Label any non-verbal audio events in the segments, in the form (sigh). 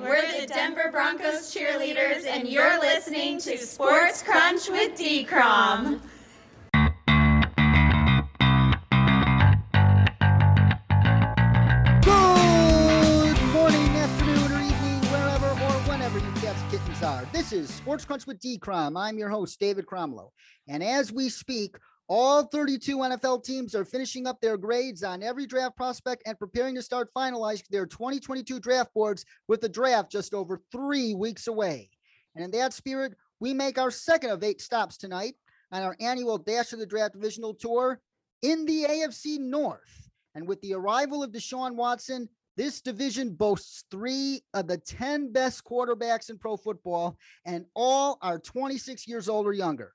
We're the Denver Broncos cheerleaders, and you're listening to Sports Crunch with D. Crom. Good morning, afternoon, or evening, wherever or whenever you cats kittens are. This is Sports Crunch with D. Crom. I'm your host, David Cromlow. And as we speak, all 32 NFL teams are finishing up their grades on every draft prospect and preparing to start finalizing their 2022 draft boards with the draft just over three weeks away. And in that spirit, we make our second of eight stops tonight on our annual Dash of the Draft Divisional Tour in the AFC North. And with the arrival of Deshaun Watson, this division boasts three of the 10 best quarterbacks in pro football, and all are 26 years old or younger.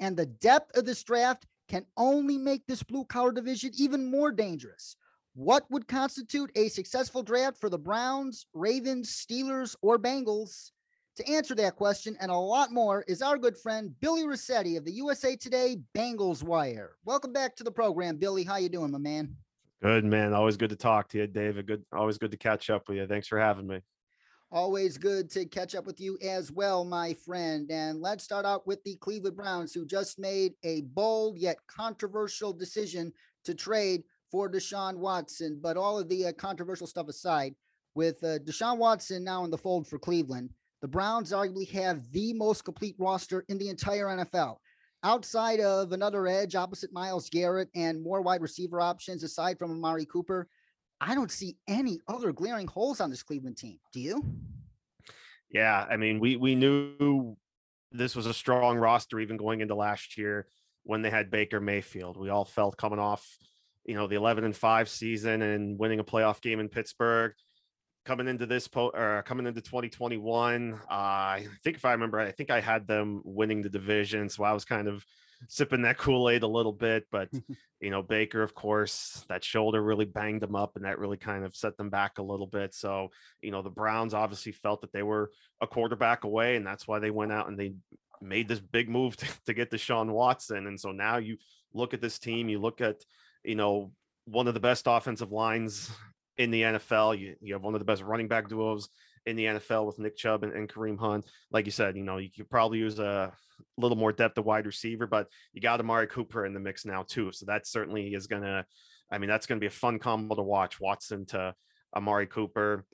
And the depth of this draft can only make this blue collar division even more dangerous. What would constitute a successful draft for the Browns, Ravens, Steelers, or Bengals? To answer that question and a lot more is our good friend Billy Rossetti of the USA Today Bengals Wire. Welcome back to the program, Billy. How you doing, my man? Good man. Always good to talk to you, David. Good. Always good to catch up with you. Thanks for having me. Always good to catch up with you as well, my friend. And let's start out with the Cleveland Browns, who just made a bold yet controversial decision to trade for Deshaun Watson. But all of the uh, controversial stuff aside, with uh, Deshaun Watson now in the fold for Cleveland, the Browns arguably have the most complete roster in the entire NFL outside of another edge opposite Myles Garrett and more wide receiver options aside from Amari Cooper, I don't see any other glaring holes on this Cleveland team. Do you? Yeah, I mean, we we knew this was a strong roster even going into last year when they had Baker Mayfield. We all felt coming off, you know, the 11 and 5 season and winning a playoff game in Pittsburgh coming into this po or coming into 2021 uh, i think if i remember i think i had them winning the division so i was kind of sipping that kool-aid a little bit but (laughs) you know baker of course that shoulder really banged them up and that really kind of set them back a little bit so you know the browns obviously felt that they were a quarterback away and that's why they went out and they made this big move to, to get Deshaun Watson and so now you look at this team you look at you know one of the best offensive lines in the NFL. You, you have one of the best running back duos in the NFL with Nick Chubb and, and, Kareem Hunt. Like you said, you know, you could probably use a little more depth of wide receiver, but you got Amari Cooper in the mix now too. So that certainly is gonna, I mean, that's gonna be a fun combo to watch. Watson to Amari Cooper.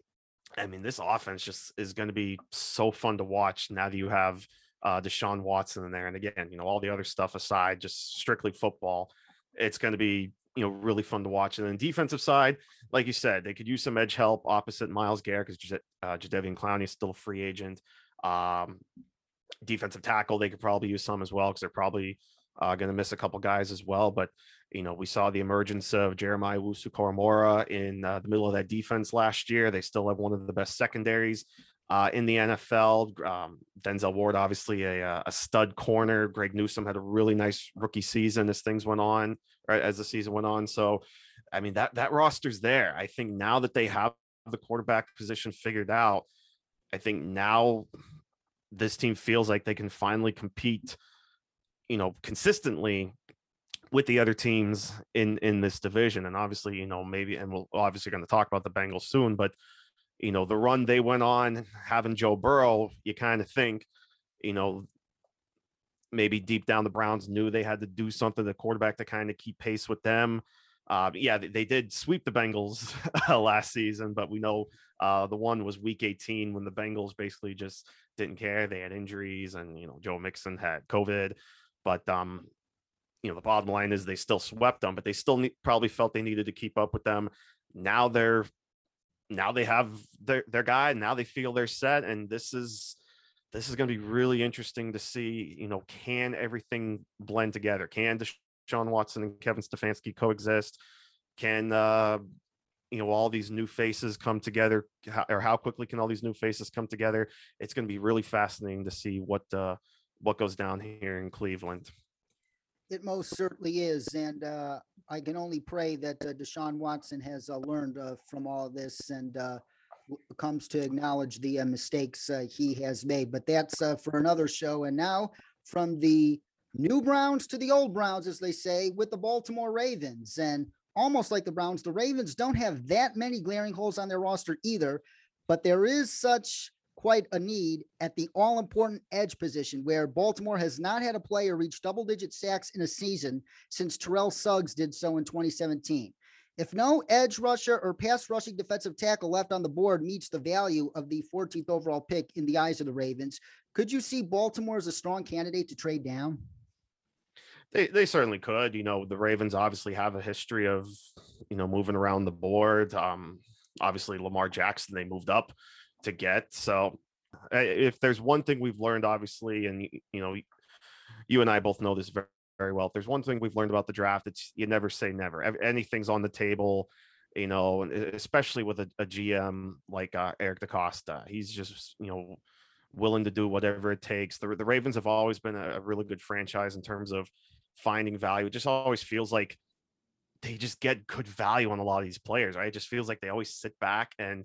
I mean, this offense just is going to be so fun to watch now that you have uh, Deshaun Watson in there. And again, you know, all the other stuff aside, just strictly football, it's going to be you know really fun to watch. And then defensive side, like you said, they could use some edge help opposite Myles Garrett because uh, Jadeveon Clowney is still a free agent. Um, defensive tackle, they could probably use some as well because they're probably uh, going to miss a couple guys as well. But you know, we saw the emergence of Jeremiah Owusu-Koramoah in uh, the middle of that defense last year. They still have one of the best secondaries uh, in the NFL. Um, Denzel Ward, obviously a, uh, a stud corner. Greg Newsome had a really nice rookie season as things went on, right, as the season went on. So, I mean, that that roster's there. I think now that they have the quarterback position figured out, I think now this team feels like they can finally compete, you know, consistently with the other teams in in this division. And obviously, you know, maybe, and we'll obviously going to talk about the Bengals soon, but you know, the run they went on having Joe Burrow, you kind of think, you know, maybe deep down the Browns knew they had to do something, the quarterback to kind of keep pace with them. Uh, yeah, they, did sweep the Bengals (laughs) last season, but we know uh, the one was week 18 when the Bengals basically just didn't care. They had injuries and, you know, Joe Mixon had COVID. But, um, you know, the bottom line is they still swept them, but they still need, probably felt they needed to keep up with them. Now they're now they have their their guy and now they feel they're set and this is this is going to be really interesting to see you know can everything blend together? Can Deshaun Watson and Kevin Stefanski coexist? Can uh you know all these new faces come together? How, or how quickly can all these new faces come together? It's going to be really fascinating to see what uh what goes down here in Cleveland. It most certainly is. And uh, I can only pray that uh, Deshaun Watson has uh, learned uh, from all this and uh, comes to acknowledge the uh, mistakes he has made. But that's for another show. And now from the new Browns to the old Browns, as they say, with the Baltimore Ravens. And almost like the Browns, the Ravens don't have that many glaring holes on their roster either. but there is such quite a need at the all important edge position where Baltimore has not had a player reach double digit sacks in a season since Terrell Suggs did so in 2017. If no edge rusher or pass rushing defensive tackle left on the board meets the value of the 14th overall pick in the eyes of the Ravens, could you see Baltimore as a strong candidate to trade down? They, they certainly could. You know, the Ravens obviously have a history of, you know, moving around the board. Um, obviously, Lamar Jackson, they moved up to get. So, if there's one thing we've learned, obviously, and, you know, you and I both know this very, very well. If there's one thing we've learned about the draft, it's you never say never. Anything's on the table, you know, especially with a, a GM like uh, Eric DeCosta. He's just, you know, willing to do whatever it takes. The, the Ravens have always been a, a really good franchise in terms of finding value. It just always feels like they just get good value on a lot of these players, right? It just feels like they always sit back and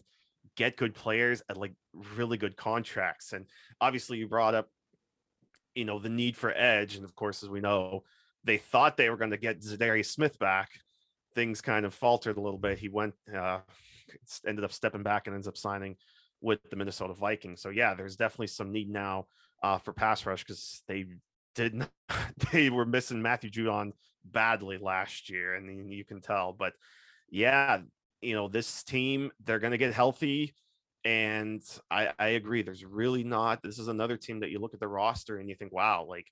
get good players at like really good contracts. And obviously, you brought up, you know, the need for edge. And of course, as we know, they thought they were going to get Za'Darius Smith back. Things kind of faltered a little bit. He went, uh, ended up stepping back and ends up signing with the Minnesota Vikings. So yeah, there's definitely some need now uh, for pass rush because they did not, (laughs) they were missing Matthew Judon badly last year, and you can tell. But yeah, you know this team they're going to get healthy, and I, I agree. There's really not. This is another team that you look at the roster and you think, wow, like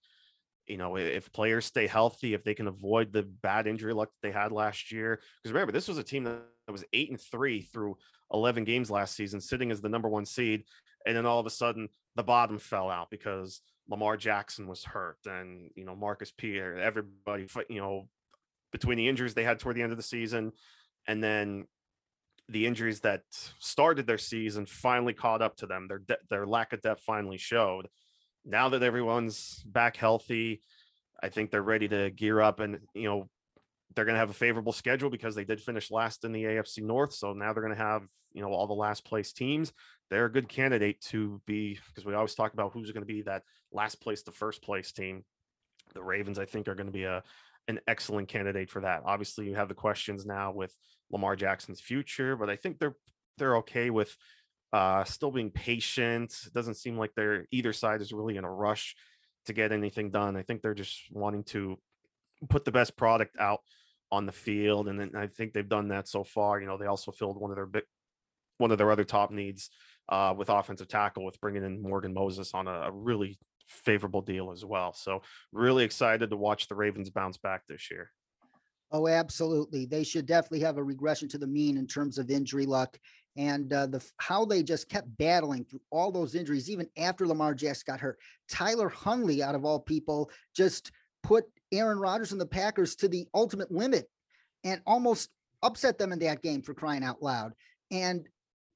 you know if players stay healthy, if they can avoid the bad injury luck that they had last year. Because remember, this was a team that was eight and three through 11 games last season, sitting as the number one seed, and then all of a sudden the bottom fell out because Lamar Jackson was hurt, and you know Marcus Pierre, everybody, you know, between the injuries they had toward the end of the season, and then the injuries that started their season finally caught up to them. Their de- their lack of depth finally showed. Now that everyone's back healthy, I think they're ready to gear up, and you know they're going to have a favorable schedule because they did finish last in the AFC North. So now they're going to have you know all the last place teams they're a good candidate to be because we always talk about who's going to be that last place to first place team. The Ravens, I think, are going to be a an excellent candidate for that. Obviously, you have the questions now with Lamar Jackson's future, but I think they're they're okay with uh, still being patient. It doesn't seem like they're either side is really in a rush to get anything done. I think they're just wanting to put the best product out on the field, and then I think they've done that so far. You know, they also filled one of their big one of their other top needs uh, with offensive tackle with bringing in Morgan Moses on a, a, really favorable deal as well. So really excited to watch the Ravens bounce back this year. Oh, absolutely. They should definitely have a regression to the mean in terms of injury luck and uh, the how they just kept battling through all those injuries, even after Lamar Jackson got hurt. Tyler Huntley, out of all people, just put Aaron Rodgers and the Packers to the ultimate limit and almost upset them in that game for crying out loud. And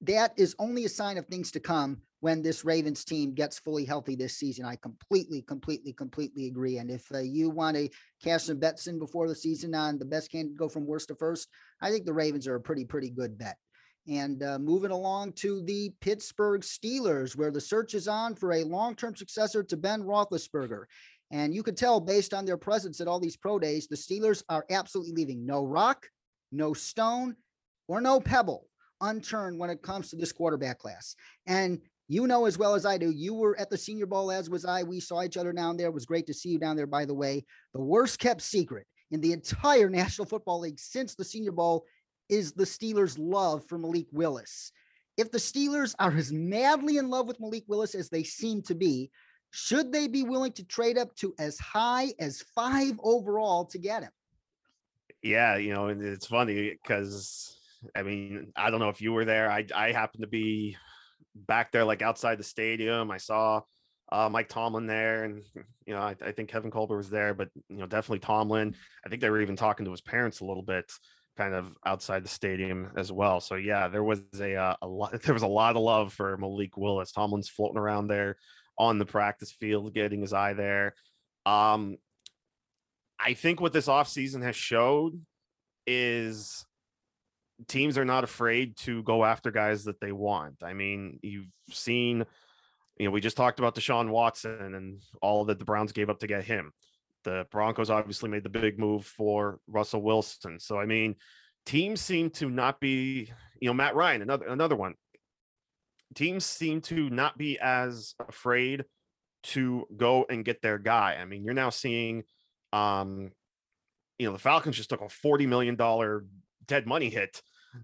that is only a sign of things to come when this Ravens team gets fully healthy this season. I completely, completely, completely agree. And if uh, you want to cash some bets in before the season on the best can go from worst to first, I think the Ravens are a pretty, pretty good bet. And uh, moving along to the Pittsburgh Steelers, where the search is on for a long term successor to Ben Roethlisberger. And you can tell based on their presence at all these pro days, the Steelers are absolutely leaving no rock, no stone, or no pebble unturned when it comes to this quarterback class. And you know as well as I do, you were at the Senior Bowl, as was I. We saw each other down there. It was great to see you down there, by the way. The worst kept secret in the entire (laughs) National Football League since the Senior Bowl is the Steelers' love for Malik Willis. If the Steelers are as madly in love with Malik Willis as they seem to be, should they be willing to trade up to as high as five overall to get him? Yeah, you know, and it's funny because I mean, I don't know if you were there. I I happened to be back there, like outside the stadium. I saw uh, Mike Tomlin there, and (laughs) you know, I, I, think Kevin Colbert was there, but you know, definitely Tomlin. I think they were even talking to his parents a little bit, kind of outside the stadium as well. So yeah, there was a uh, a lot. (laughs) There was a lot of love for Malik Willis. Tomlin's floating around there on the practice field, getting his eye there. Um, I think what this offseason has showed is teams are not afraid to go after guys that they want. I mean, you've seen, you know, we just talked about Deshaun Watson and all that the Browns gave up to get him. The Broncos obviously made the big move for Russell Wilson. So I mean, teams seem to not be, you know, Matt Ryan, another another one. teams seem to not be as afraid to go and get their guy. I mean, you're now seeing, um, you know, the Falcons just took a $40 million dead money hit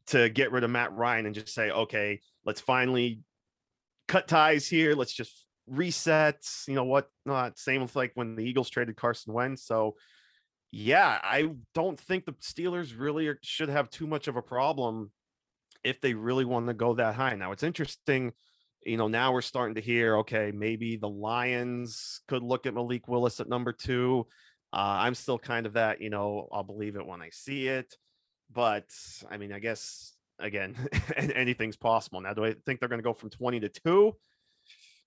to get rid of Matt Ryan and just say, okay, let's finally cut ties here. Let's just reset. You know what? Not same with like when the Eagles traded Carson Wentz. So, yeah, I don't think the Steelers really should have too much of a problem if they really want to go that high. Now, it's interesting. You know, now we're starting to hear, okay, maybe the Lions could look at Malik Willis at number two. Uh, I'm still kind of that, you know, I'll believe it when I see it. But I mean, I guess again, (laughs) anything's possible. Now, do I think they're going to go from 20 to two?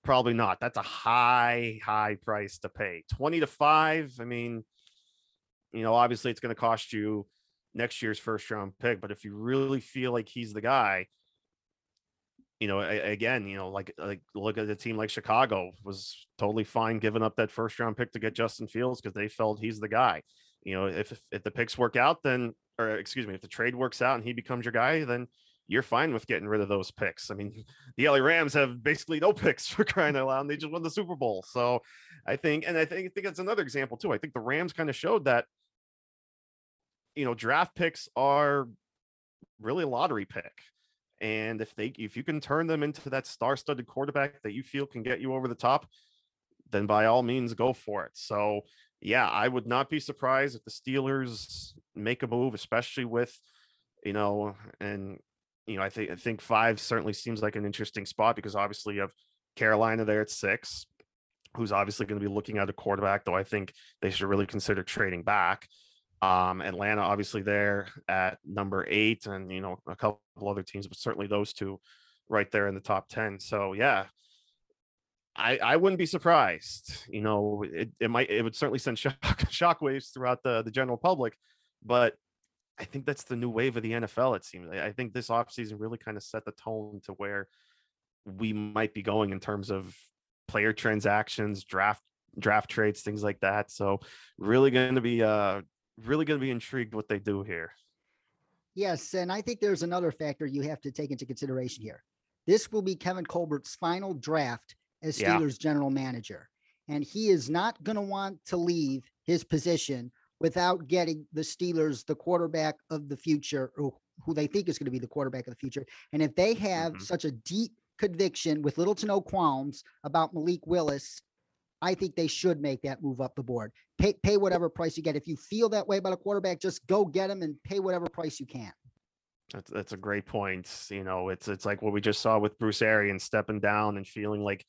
Probably not. That's a high, high price to pay. 20 to five. I mean, you know, obviously it's going to cost you next year's first round pick, but if you really feel like he's the guy, you know, again, you know, like like look at a team like Chicago was totally fine giving up that first round pick to get Justin Fields because they felt he's the guy. You know, if if the picks work out, then or excuse me, if the trade works out and he becomes your guy, then you're fine with getting rid of those picks. I mean, (laughs) the LA Rams have basically no (laughs) picks for crying out loud. And they just won the Super Bowl. So I think, and I think, I think that's another example too. I think the Rams kind of showed that, you know, draft picks are really a lottery pick. And if they, if you can turn them into that star-studded quarterback that you feel can get you over the top, then by all means go for it. So yeah, I would not be surprised if the Steelers make a move, especially with, you know, and you know, I think I think five certainly seems like an interesting spot because obviously you have Carolina there at six, who's obviously going to be looking at a quarterback, though I think they should really consider trading back. Um, Atlanta obviously there at number eight, and you know, a couple other teams, but certainly those two right there in the top 10. So yeah, I, I wouldn't be surprised. You know, it, it might it would certainly send shock (laughs) shockwaves throughout the the general public, but I think that's the new wave of the NFL. It seems. I think this offseason really kind of set the tone to where we might be going in terms of player transactions, draft draft trades, things like that. So really going to be uh really going to be intrigued what they do here. Yes, and I think there's another factor you have to take into consideration here. This will be Kevin Colbert's final draft as Steelers yeah. general manager. And he is not going to want to leave his position without getting the Steelers the quarterback of the future, or who they think is going to be the quarterback of the future. And if they have mm-hmm. such a deep conviction with little to no qualms about Malik Willis, I think they should make that move up the board. Pay pay whatever price you get. If you feel that way about a quarterback, just go get him and pay whatever price you can. That's that's a great point. You know, it's it's like what we just saw with Bruce Arians stepping down and feeling like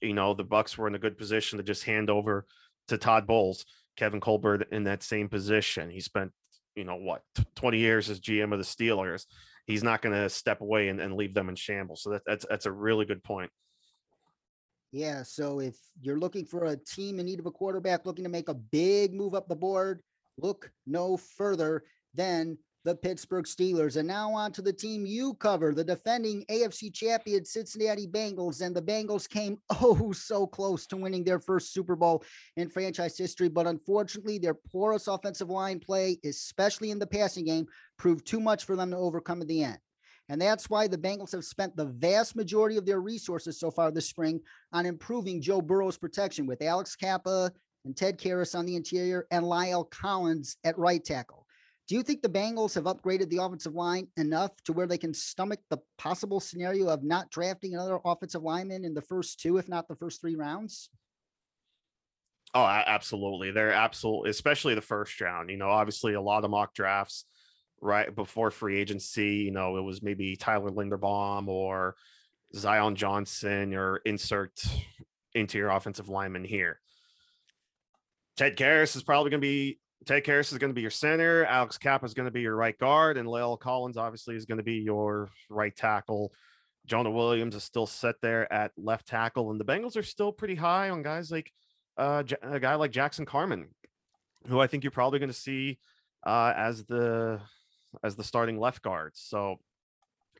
you know, the Bucs were in a good position to just hand over to Todd Bowles, Kevin Colbert in that same position. He spent, you know, what, 20 years as GM of the Steelers. He's not going to step away and, and leave them in shambles. So that, that's that's a really good point. Yeah. So if you're looking for a team in need of a quarterback, looking to make a big move up the board, look no further than the Pittsburgh Steelers. And now on to the team you cover, the defending AFC champion Cincinnati Bengals. And the Bengals came (laughs) oh so close to winning their first Super Bowl in franchise history. But unfortunately, their porous offensive line play, especially in the passing game, proved too much for them to overcome at the end. And that's why the Bengals have spent the vast majority of their resources so far this spring on improving Joe Burrow's protection with Alex Cappa and Ted Karras on the interior and La'el Collins at right tackle. Do you think the Bengals have upgraded the offensive line enough to where they can stomach the possible scenario of not drafting another offensive lineman in the first two, if not the first three rounds? Oh, absolutely. They're absolutely, especially the first round. You know, obviously a lot of mock drafts right before free agency. You know, it was maybe Tyler Linderbaum or Zion Johnson or insert interior offensive lineman here. Ted Karras is probably going to be Ted Karras is going to be your center. Alex Cappa is going to be your right guard, and La'el Collins obviously is going to be your right tackle. Jonah Williams is still set there at left tackle, and the Bengals are still pretty high on guys like uh, a guy like Jackson Carman, who I think you're probably going to see uh, as the as the starting left guard. So,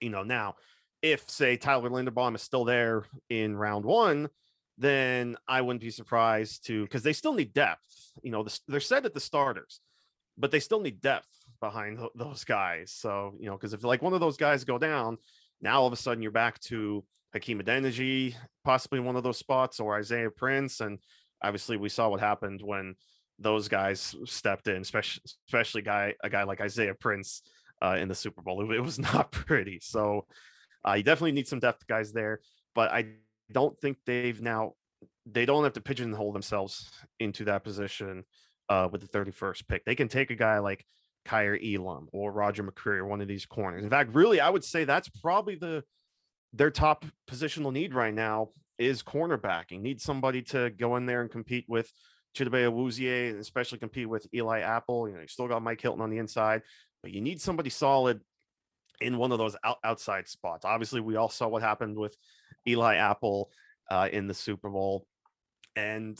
you know, now if say Tyler Linderbaum is still there in round one, then I wouldn't be surprised to because they still need depth. You know, they're set at the starters, but they still need depth behind those guys. So, you know, because if like one of those guys go down, now all of a sudden you're back to Hakeem Adeniji possibly one of those spots or Isaiah Prince. And obviously we saw what happened when those guys stepped in, especially especially guy a guy like Isaiah Prince uh, in the Super Bowl. It, it was (laughs) not pretty. So uh, you definitely need some depth guys there, but I don't think they've now they don't have to pigeonhole themselves into that position uh, with the 31st pick. They can take a guy like Kaiir Elam or Roger McCreary one of these corners. In fact, really, I would say that's probably the their top positional need right now is cornerbacking. Need somebody to go in there and compete with Chidobe Awuzie, and especially compete with Eli Apple. You know, you still got Mike Hilton on the inside, but you need somebody solid in one of those out, outside spots. Obviously, we all saw what happened with Eli Apple uh, in the Super Bowl. And,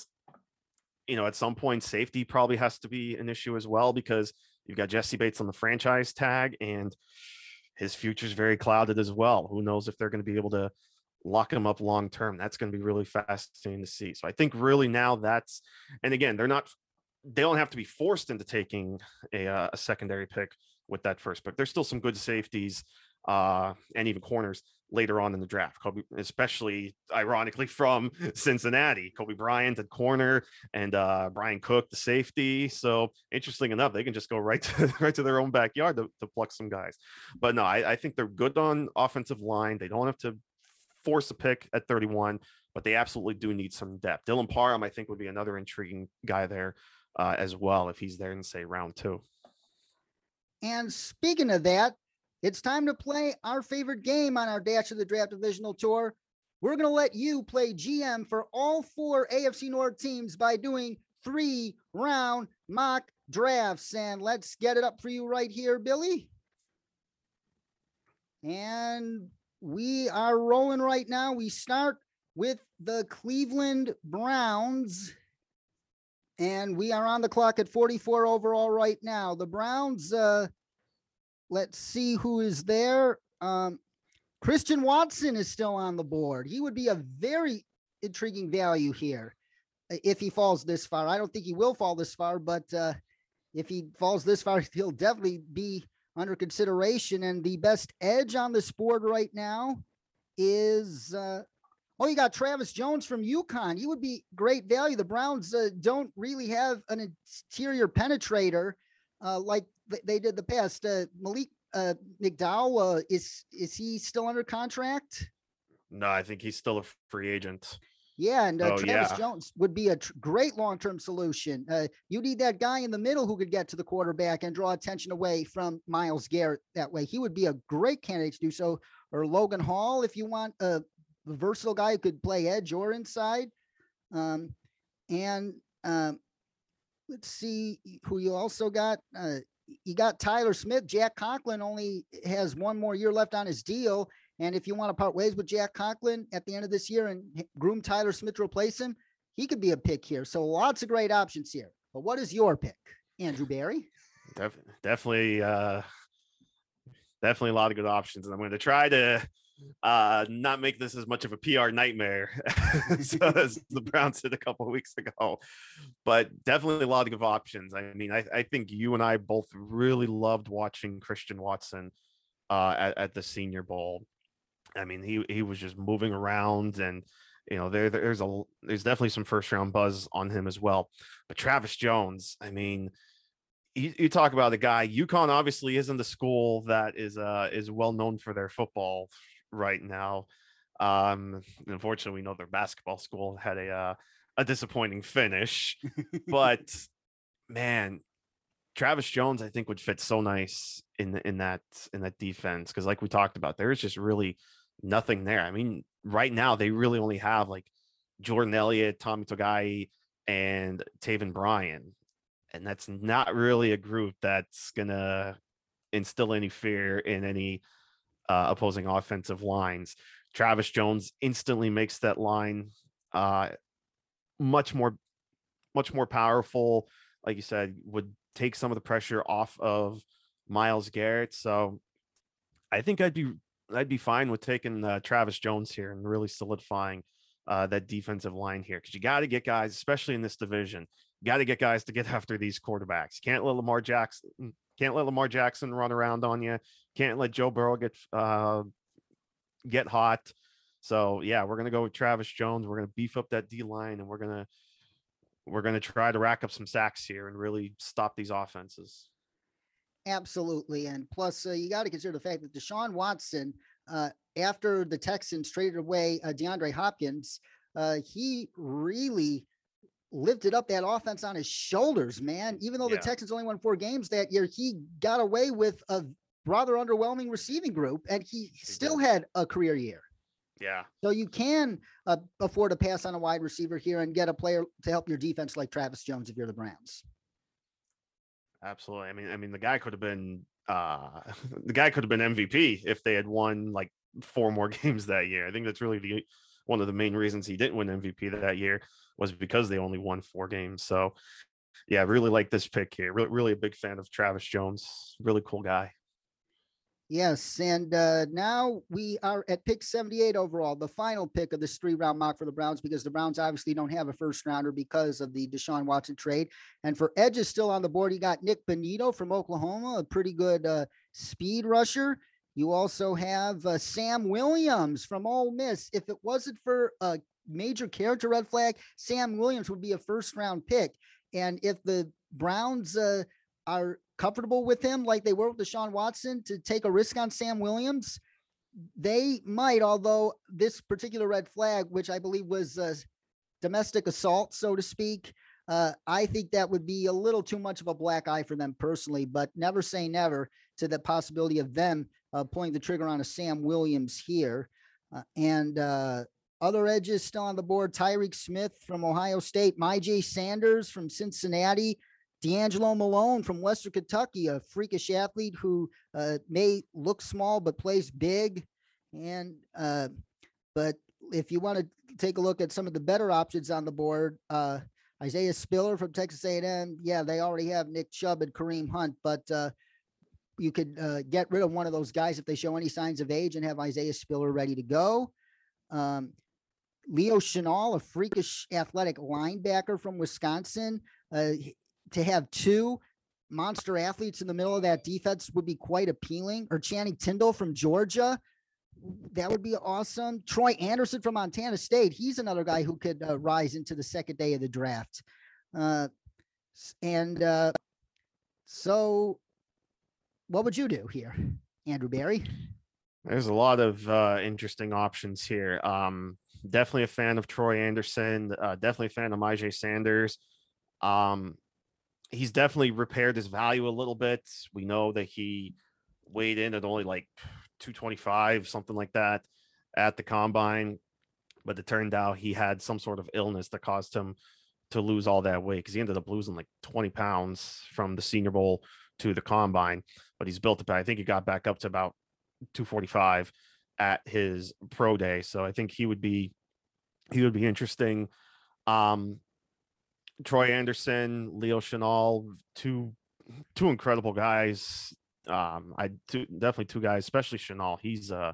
you know, at some point, safety probably has to be an issue as well because you've got Jessie Bates on the franchise tag and his future is very clouded as well. Who knows if they're going to be able to lock him up long term? That's going to be really fascinating to see. So I think really now that's, and again, they're not, they don't have to be forced into taking a, uh, a secondary pick with that first pick. There's still some good safeties uh, and even corners later on in the draft. Coby, especially ironically from (laughs) Cincinnati, Coby Bryant at corner and uh, Bryan Cook the safety. So interesting enough, they can just go right to (laughs) right to their own backyard to, to pluck some guys. But no, I, I think they're good on offensive line. They don't have to force a pick at 31, but they absolutely do need some depth. Dylan Parham, I think, would be another intriguing guy there uh, as well if he's there in say round two. And speaking of that, it's time to play our favorite game on our Dash of the Draft Divisional Tour. We're going to let you play GM for all four AFC North teams by doing three round mock drafts. And let's get it up for you right here, Billy. And we are rolling right now. We start with the Cleveland Browns. And we are on the clock at 44 overall right now. The Browns, uh, let's see who is there. Um, Christian Watson is still on the board. He would be a very intriguing value here if he falls this far. I don't think he will fall this far, but uh, if he falls this far, (laughs) he'll definitely be under consideration. And the best edge on this board right now is uh, oh, you got Travis Jones from UConn. He would be great value. The Browns uh, don't really have an interior penetrator uh, like they did the past. Uh, Malik uh, McDowell, uh, is is he still under contract? No, I think he's still a free agent. Yeah, and uh, oh, Travis yeah. Jones would be a tr- great long term solution. Uh, you need that guy in the middle who could get to the quarterback and draw attention away from Myles Garrett that way. He would be a great candidate to do so. Or Logan Hall, if you want a versatile guy who could play edge or inside. Um, and um, let's see who you also got. Uh, you got Tyler Smith. Jack Conklin only has one more year left on his deal. And if you want to part ways with Jack Conklin at the end of this year and groom Tyler Smith to replace him, he could be a pick here. So lots of great options here. But what is your pick, Andrew Barry? Def- definitely, uh, definitely a lot of good options. And I'm going to try to uh, not make this as much of a PR nightmare (laughs) as, (laughs) as the Browns did a couple of weeks ago. But definitely a lot of options. I mean, I, I think you and I both really loved watching Christian Watson uh, at, at the Senior Bowl. I mean, he he was just moving around and you know there there's a there's definitely some first round buzz on him as well. But Travis Jones, I mean, you, you, talk about a guy. UConn obviously isn't the school that is uh is well known for their football right now. Um, unfortunately, we know their basketball school had a uh, a disappointing finish, (laughs) but man, Travis Jones, I think, would fit so nice in in that in that defense because, like we talked about, there is just really nothing there. I mean, right now they really only have like Jordan Elliott, Tommy Togiai, and Taven Bryan, and that's not really a group that's gonna instill any fear in any uh, opposing offensive lines. Travis Jones instantly makes that line uh, much more, much more powerful. Like you said, would take some of the pressure off of Myles Garrett. So I think I'd be I'd be fine with taking uh, Travis Jones here and really solidifying uh, that defensive line here because you got to get guys, especially in this division, got to get guys to get (laughs) after these quarterbacks. Can't let Lamar Jackson can't let Lamar Jackson run around on you. Can't let Joe Burrow get uh, get hot. So yeah, we're gonna go with Travis Jones. We're gonna beef up that D line, and we're gonna we're gonna try to rack up some sacks here and really stop these offenses. Absolutely. And plus, uh, you got to consider the fact that Deshaun Watson, uh, after the Texans traded away uh, DeAndre Hopkins, uh, he really lifted up that offense on his shoulders, man. Even though Yeah. the Texans only won four games that year, he got away with a rather underwhelming receiving group and he still did. had a career year. Yeah, So you can uh, afford to pass on a wide receiver here and get a player to help your defense like Travis Jones if you're the Browns. absolutely. I mean, I mean, the guy could have been uh (laughs) the guy could have been MVP if they had won like four more (laughs) games that year. I think that's really the one of the main reasons he didn't win MVP that year was because they only won four games. So yeah, I really like this pick here. Really, really a big fan of Travis Jones. Really cool guy. Yes, and uh, now we are at pick 78 overall, the final pick of this three round mock for the Browns because the Browns obviously don't have a first rounder because of the Deshaun Watson trade. And for edges still on the board, you got Nik Bonitto from Oklahoma, a pretty good uh, speed rusher. You also have uh, Sam Williams from Ole Miss. If it wasn't for a major character red flag, Sam Williams would be a first round pick. And if the Browns uh, are comfortable with him like they were with Deshaun Watson to take a risk on Sam Williams, they might, although this particular red flag, which I believe was domestic assault, so to speak, uh, I think that would be a little too much of a black eye for them personally, but never say never to the possibility of them uh, pulling the trigger on a Sam Williams here. Uh, and uh, other edges still on the board Tyreke Smith from Ohio State, My Myjai Sanders from Cincinnati, D'Angelo Malone from Western Kentucky, a freakish athlete who uh, may look small but plays big. And uh, but if you want to take a look at some of the better options on the board, uh, Isaiah Spiller from Texas A&M, yeah, they already have Nick Chubb and Kareem Hunt, but uh, you could uh, get rid of one of those guys if they show any signs of age and have Isaiah Spiller ready to go. Um, Leo Chenal, a freakish athletic linebacker from Wisconsin. Uh, to have two monster athletes in the middle of that defense would be quite appealing. Or Channing Tindall from Georgia. That would be awesome. Troy Anderson from Montana State. He's another guy who could uh, rise into the second day of the draft. Uh, and uh, so, what would you do here, Andrew Barry? There's a lot of uh, interesting options here. Um, definitely a fan of Troy Anderson. Uh, definitely a fan of Myjai Sanders. Um, he's definitely repaired his value a little bit. We know that he weighed in at only like 225, something like that, at the combine, but it turned out he had some sort of illness that caused him to lose all that weight because he ended up losing like 20 pounds from the Senior Bowl to the combine. But he's built it back. I think he got back up to about 245 at his pro day. So I think he would be he would be interesting. Um Troy Anderson, Leo Chenal, two two incredible guys. Um I two, definitely two guys, especially Chenal. He's uh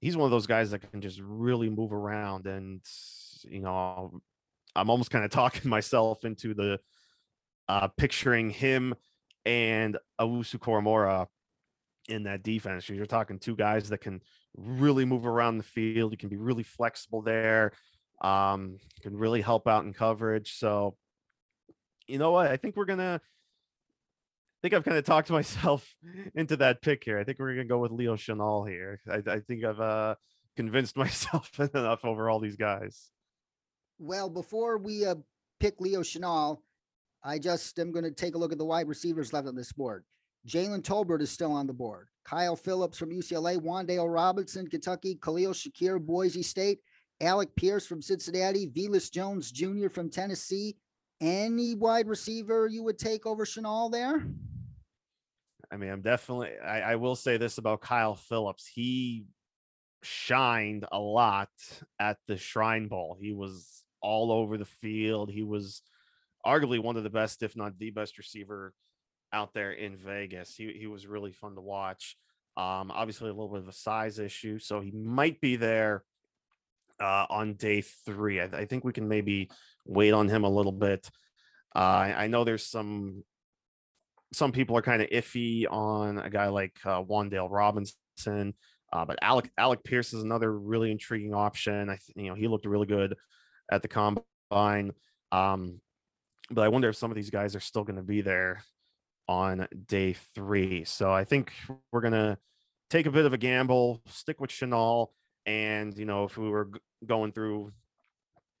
he's one of those guys that can just really move around and you know I'm almost kind of (laughs) talking myself into the uh picturing him and Owusu-Koramoah in that defense. You're talking two guys that can really move around the field. You can be really flexible there. Um, can really help out in coverage. So, you know what? I think we're gonna. I think I've kind of talked (laughs) myself into that pick here. I think we're gonna go with Leo Chenal here. I, I think I've uh, convinced (laughs) myself enough over all these guys. Well, before we uh, pick Leo Chenal, I just am going to take a look at the wide receivers left on this board. Jalen Tolbert is still on the board. Kyle Phillips from UCLA, Wan'Dale Robinson, Kentucky, Khalil Shakir, Boise State, Alec Pierce from Cincinnati, Velus Jones Jr. from Tennessee. Any wide receiver you would take over Chenal there? I mean, I'm definitely. I, I will say this about Kyle Phillips. He shined a lot at the Shrine Bowl. He was all over the field. He was arguably one of the best, if not the best receiver out there in Vegas. He he was really fun to watch. Um, obviously a little bit of a size issue, so he might be there uh, on day three. I, I think we can maybe wait on him a little bit. Uh, I, I know there's some some people are kind of iffy on a guy like uh, Wan'Dale Robinson. Uh, but Alec Alec Pierce is another really intriguing option. I th- you know he looked really good at the combine. Um, but I wonder if some of these guys are still going to be there on day three. So I think we're gonna take a bit of a gamble, stick with Chenal, and you know if we were going through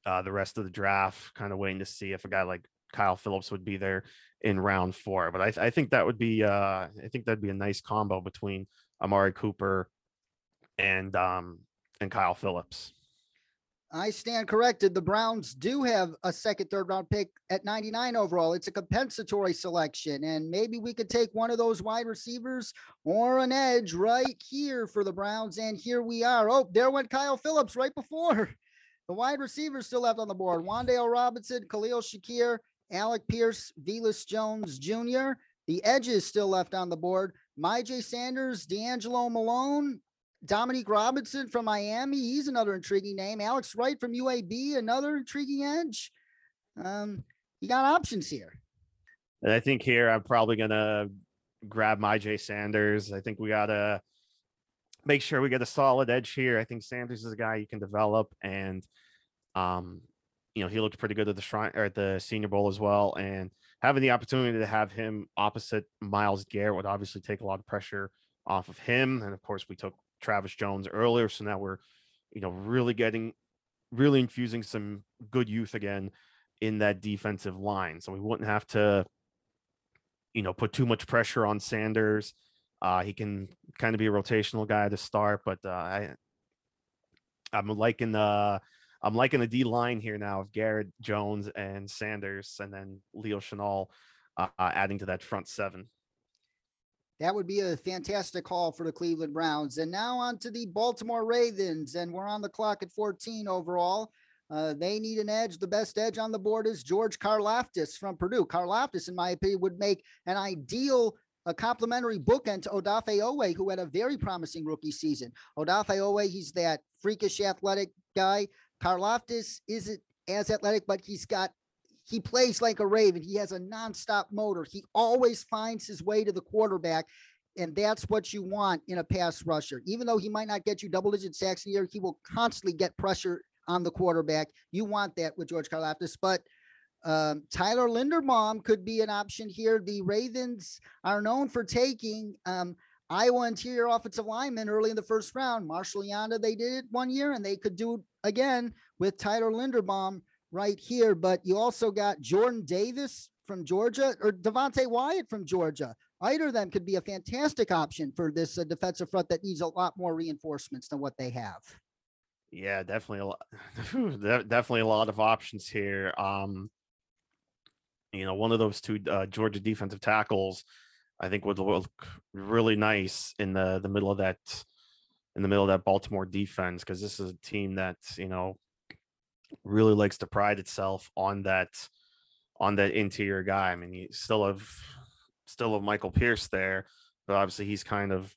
uh, the rest of the draft, kind of waiting to see if a guy like Kyle Phillips would be there in round four. But I, th- I think that would be uh, I think that'd be a nice combo between Amari Cooper and um and Kyle Phillips. I stand corrected. The Browns do have a second, third round pick at 99 overall. It's a compensatory selection, and maybe we could take one of those wide receivers or an edge right here for the Browns. And here we are. Oh, there went Kyle Phillips right before. The wide receivers still left on the board. Wan'Dale Robinson, Khalil Shakir, Alec Pierce, Velus Jones Jr. The edges still left on the board. Myjai Sanders, D'Angelo Malone, Dominique Robinson from Miami. He's another intriguing name. Alex Wright from UAB, another intriguing edge. Um, you got options here. And I think here I'm probably gonna grab Myjai Sanders. I think we gotta make sure we get a solid edge here. I think Sanders is a guy you can develop, and um, you know he looked pretty good at the shrine or at the Senior Bowl as well. And having the opportunity to have him opposite Myles Garrett would obviously take a lot of pressure off of him. And of course, we took Travis Jones earlier, so now we're you know really getting really infusing some good youth again in that defensive line. So we wouldn't have to, you know, put too much pressure on Sanders. Uh, he can kind of be a rotational guy to start, but uh, I, I'm liking the, I'm liking the D line here now of Garrett Jones and Sanders, and then Leo Chenal uh, adding to that front seven. That would be a fantastic call for the Cleveland Browns. And now on to the Baltimore Ravens, and we're on the clock at 14 overall. Uh, they need an edge. The best edge on the board is George Karlaftis from Purdue. Karlaftis, in my opinion, would make an ideal a complimentary bookend to Odafe Oweh, who had a very promising rookie season. Odafe Oweh, he's that freakish athletic guy. Karlaftis isn't as athletic, but he's got he plays like a raven. He has a nonstop motor. He always finds his way to the quarterback. And that's what you want in a pass rusher. Even though he might not get you double digit sacks a year, he will constantly get pressure on the quarterback. You want that with George Karlaftis. But um, Tyler Linderbaum could be an option here. The Ravens are known for taking um, Iowa interior offensive lineman early in the first round. Marshall Yanda, they did it one year, and they could do it again with Tyler Linderbaum right here. But you also got Jordan Davis from Georgia or Devonte Wyatt from Georgia. Either of them could be a fantastic option for this uh, defensive front that needs a lot more reinforcements than what they have. Yeah, definitely a lot. (laughs) definitely a lot of options here. Um, you know, one of those two uh, Georgia defensive tackles, I think would look really nice in the the middle of that in the middle of that Baltimore defense because this is a team that you know really likes to pride itself on that on that interior guy. I mean, you still have still have Michael Pierce there, but obviously he's kind of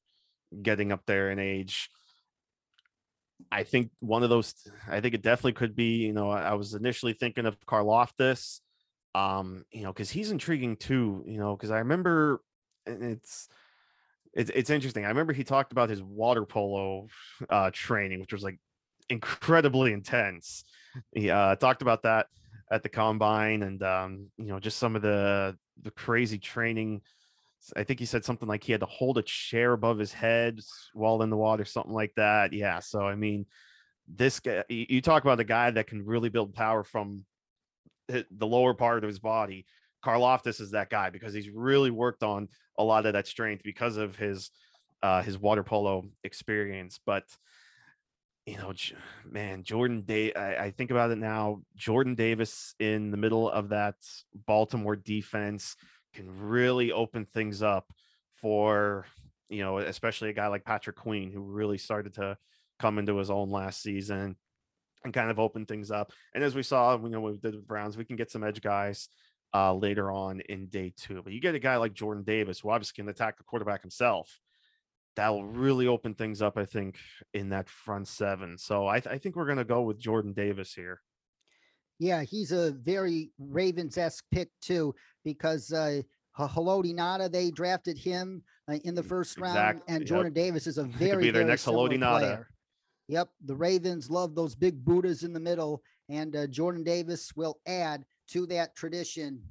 getting up there in age. I think one of those, I think it definitely could be, you know, I was initially thinking of Karlaftis, um, you know, because he's intriguing too, you know, because I remember it's it's it's interesting. I remember he talked about his water polo uh training, which was like incredibly intense. He uh talked about that at the combine and um, you know, just some of the the crazy training. I think he said something like he had to hold a chair above his head while in the water, something like that. Yeah. So I mean, this guy you talk about a guy that can really build power from the lower part of his body. Karlaftis is that guy because he's really worked on a lot of that strength because of his uh, his water polo experience. But you know, man, Jordan Day. I, I, think about it now. Jordan Davis in the middle of that Baltimore defense can really open things up for you know, especially a guy like Patrick Queen who really started to come into his own last season and kind of open things up. And as we saw, you know, with the Browns, we can get some edge guys uh, later on in day two. But you get a guy like Jordan Davis, who obviously can attack the quarterback himself. That'll really open things up, I think, in that front seven. So I, th- I think we're going to go with Jordan Davis here. Yeah, he's a very Ravens esque pick too, because uh, Haloti Ngata, they drafted him uh, in the first round, Exact- and yep. Jordan Davis is a very, be their very next Haloti Ngata. player. Yep, the Ravens love those big Buddhas in the middle, and uh, Jordan Davis will add to that tradition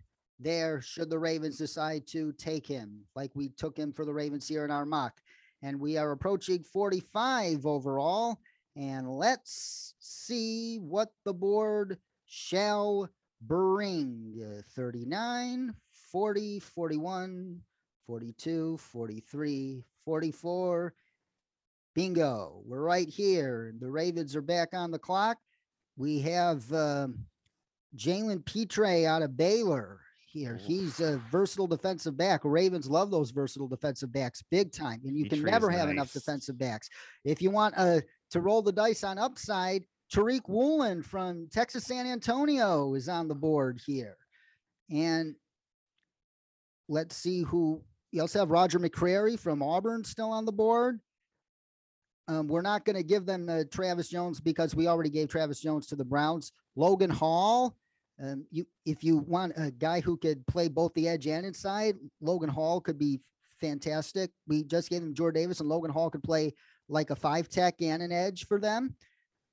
there should the Ravens decide to take him, like we took him for the Ravens here in our mock. And we are approaching 45 overall. And let's see what the board shall bring Uh, 39, 40, 41, 42, 43, 44. Bingo. We're right here. The Ravens are back on the clock. We have um, Jalen Pitre out of Baylor here. He's a versatile defensive back. Ravens love those versatile defensive backs big time, and you can never have enough defensive backs. If you want uh, to roll the dice on upside, Tariq Woolen from Texas San Antonio is on the board here. And let's see who you also have Roger McCreary from Auburn still on the board. Um, we're not going to give them uh, Travis Jones because we already gave Travis Jones to the Browns. Logan Hall, um, you if you want a guy who could play both the edge and inside, Logan Hall could be fantastic. We just gave him Jordan Davis, and Logan Hall could play like a five tech and an edge for them.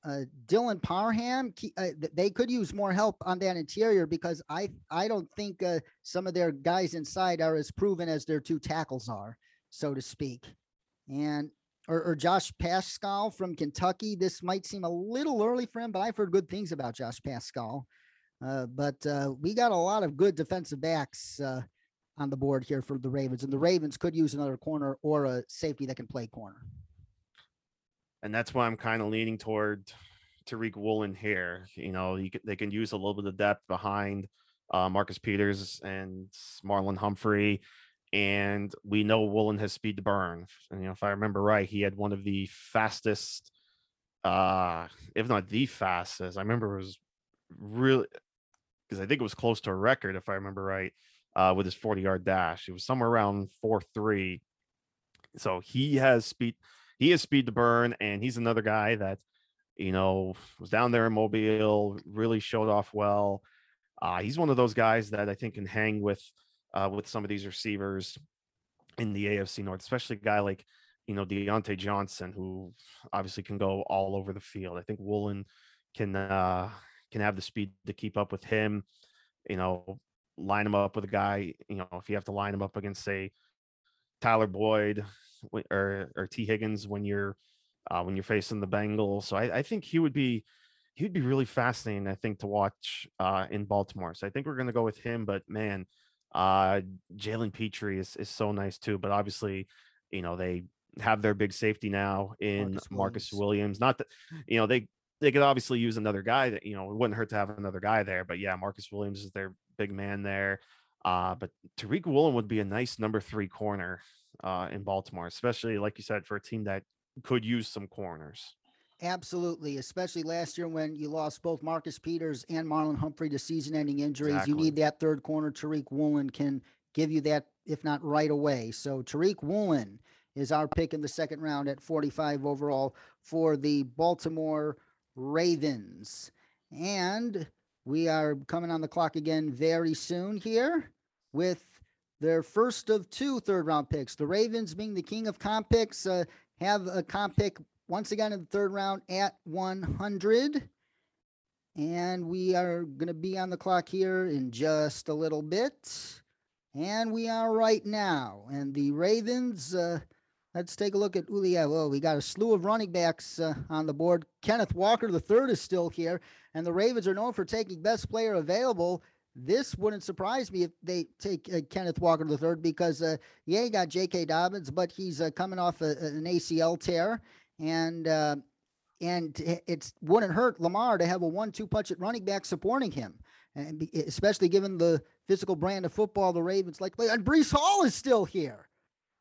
Uh, Dylan Parham, uh, they could use more help on that interior because I I don't think uh, some of their guys inside are as proven as their two tackles are, so to speak. And or, or Josh Paschal from Kentucky. This might seem a little early for him, but I've heard good things about Josh Paschal. Uh, but uh, we got a lot of good defensive backs uh, on the board here for the Ravens, and the Ravens could use another corner or a safety that can play corner. and that's why I'm kind of leaning toward Tariq Woolen here. You know, can, they can use a little bit of depth behind uh, Marcus Peters and Marlon Humphrey, and we know Woolen has speed to burn. And you know, if I remember right, he had one of the fastest, uh, if not the fastest. I remember it was really because I think it was close to a record, if I remember right, uh, with his 40 yard dash. It was somewhere around four three. So he has speed he has speed to burn, and he's another guy that you know was down there in Mobile, really showed off well. Uh, he's one of those guys that I think can hang with uh, with some of these receivers in the AFC North, especially a guy like you know Diontae Johnson, who obviously can go all over the field. I think Woolen can uh, can have the speed to keep up with him. You know, line him up with a guy. You know, if you have to line him up against say Tyler Boyd or or Tee Higgins when you're uh, when you're facing the Bengals. So I, I think he would be he would be really fascinating. I think to watch uh, in Baltimore. So I think we're going to go with him. But man, uh, Jalen Pitre is is so nice too. But obviously, you know they have their big safety now in Marcus Marcus, Williams. Williams. Not that you know they they could obviously use another guy that you know it wouldn't hurt to have another guy there. But yeah, Marcus Williams is their big man there. Uh, but Tariq Woolen would be a nice number three corner uh, in Baltimore, especially like you said for a team that could use some corners. Absolutely, especially last year when you lost both Marcus Peters and Marlon Humphrey to season-ending injuries. You need that third corner. Tariq Woolen can give you that, if not right away. So Tariq Woolen is our pick in the second round at 45 overall for the Baltimore Ravens. And we are coming on the clock again very soon here with their first of two third round picks. The Ravens, being the king of comp picks, uh, have a comp pick once again in the third round at 100. And we are going to be on the clock here in just a little bit. And we are right now. And the Ravens, uh, let's take a look at Ulia. Oh, we got a slew of running backs uh, on the board. Kenneth Walker the third is still here. And the Ravens are known for taking best player available. This wouldn't surprise me if they take uh, Kenneth Walker the third because, uh, yeah, you got J.K. Dobbins, but he's uh, coming off a, an ACL tear. And uh, and it wouldn't hurt Lamar to have a one-two punch at running back supporting him, and especially given the physical brand of football the Ravens like. And Breece Hall is still here.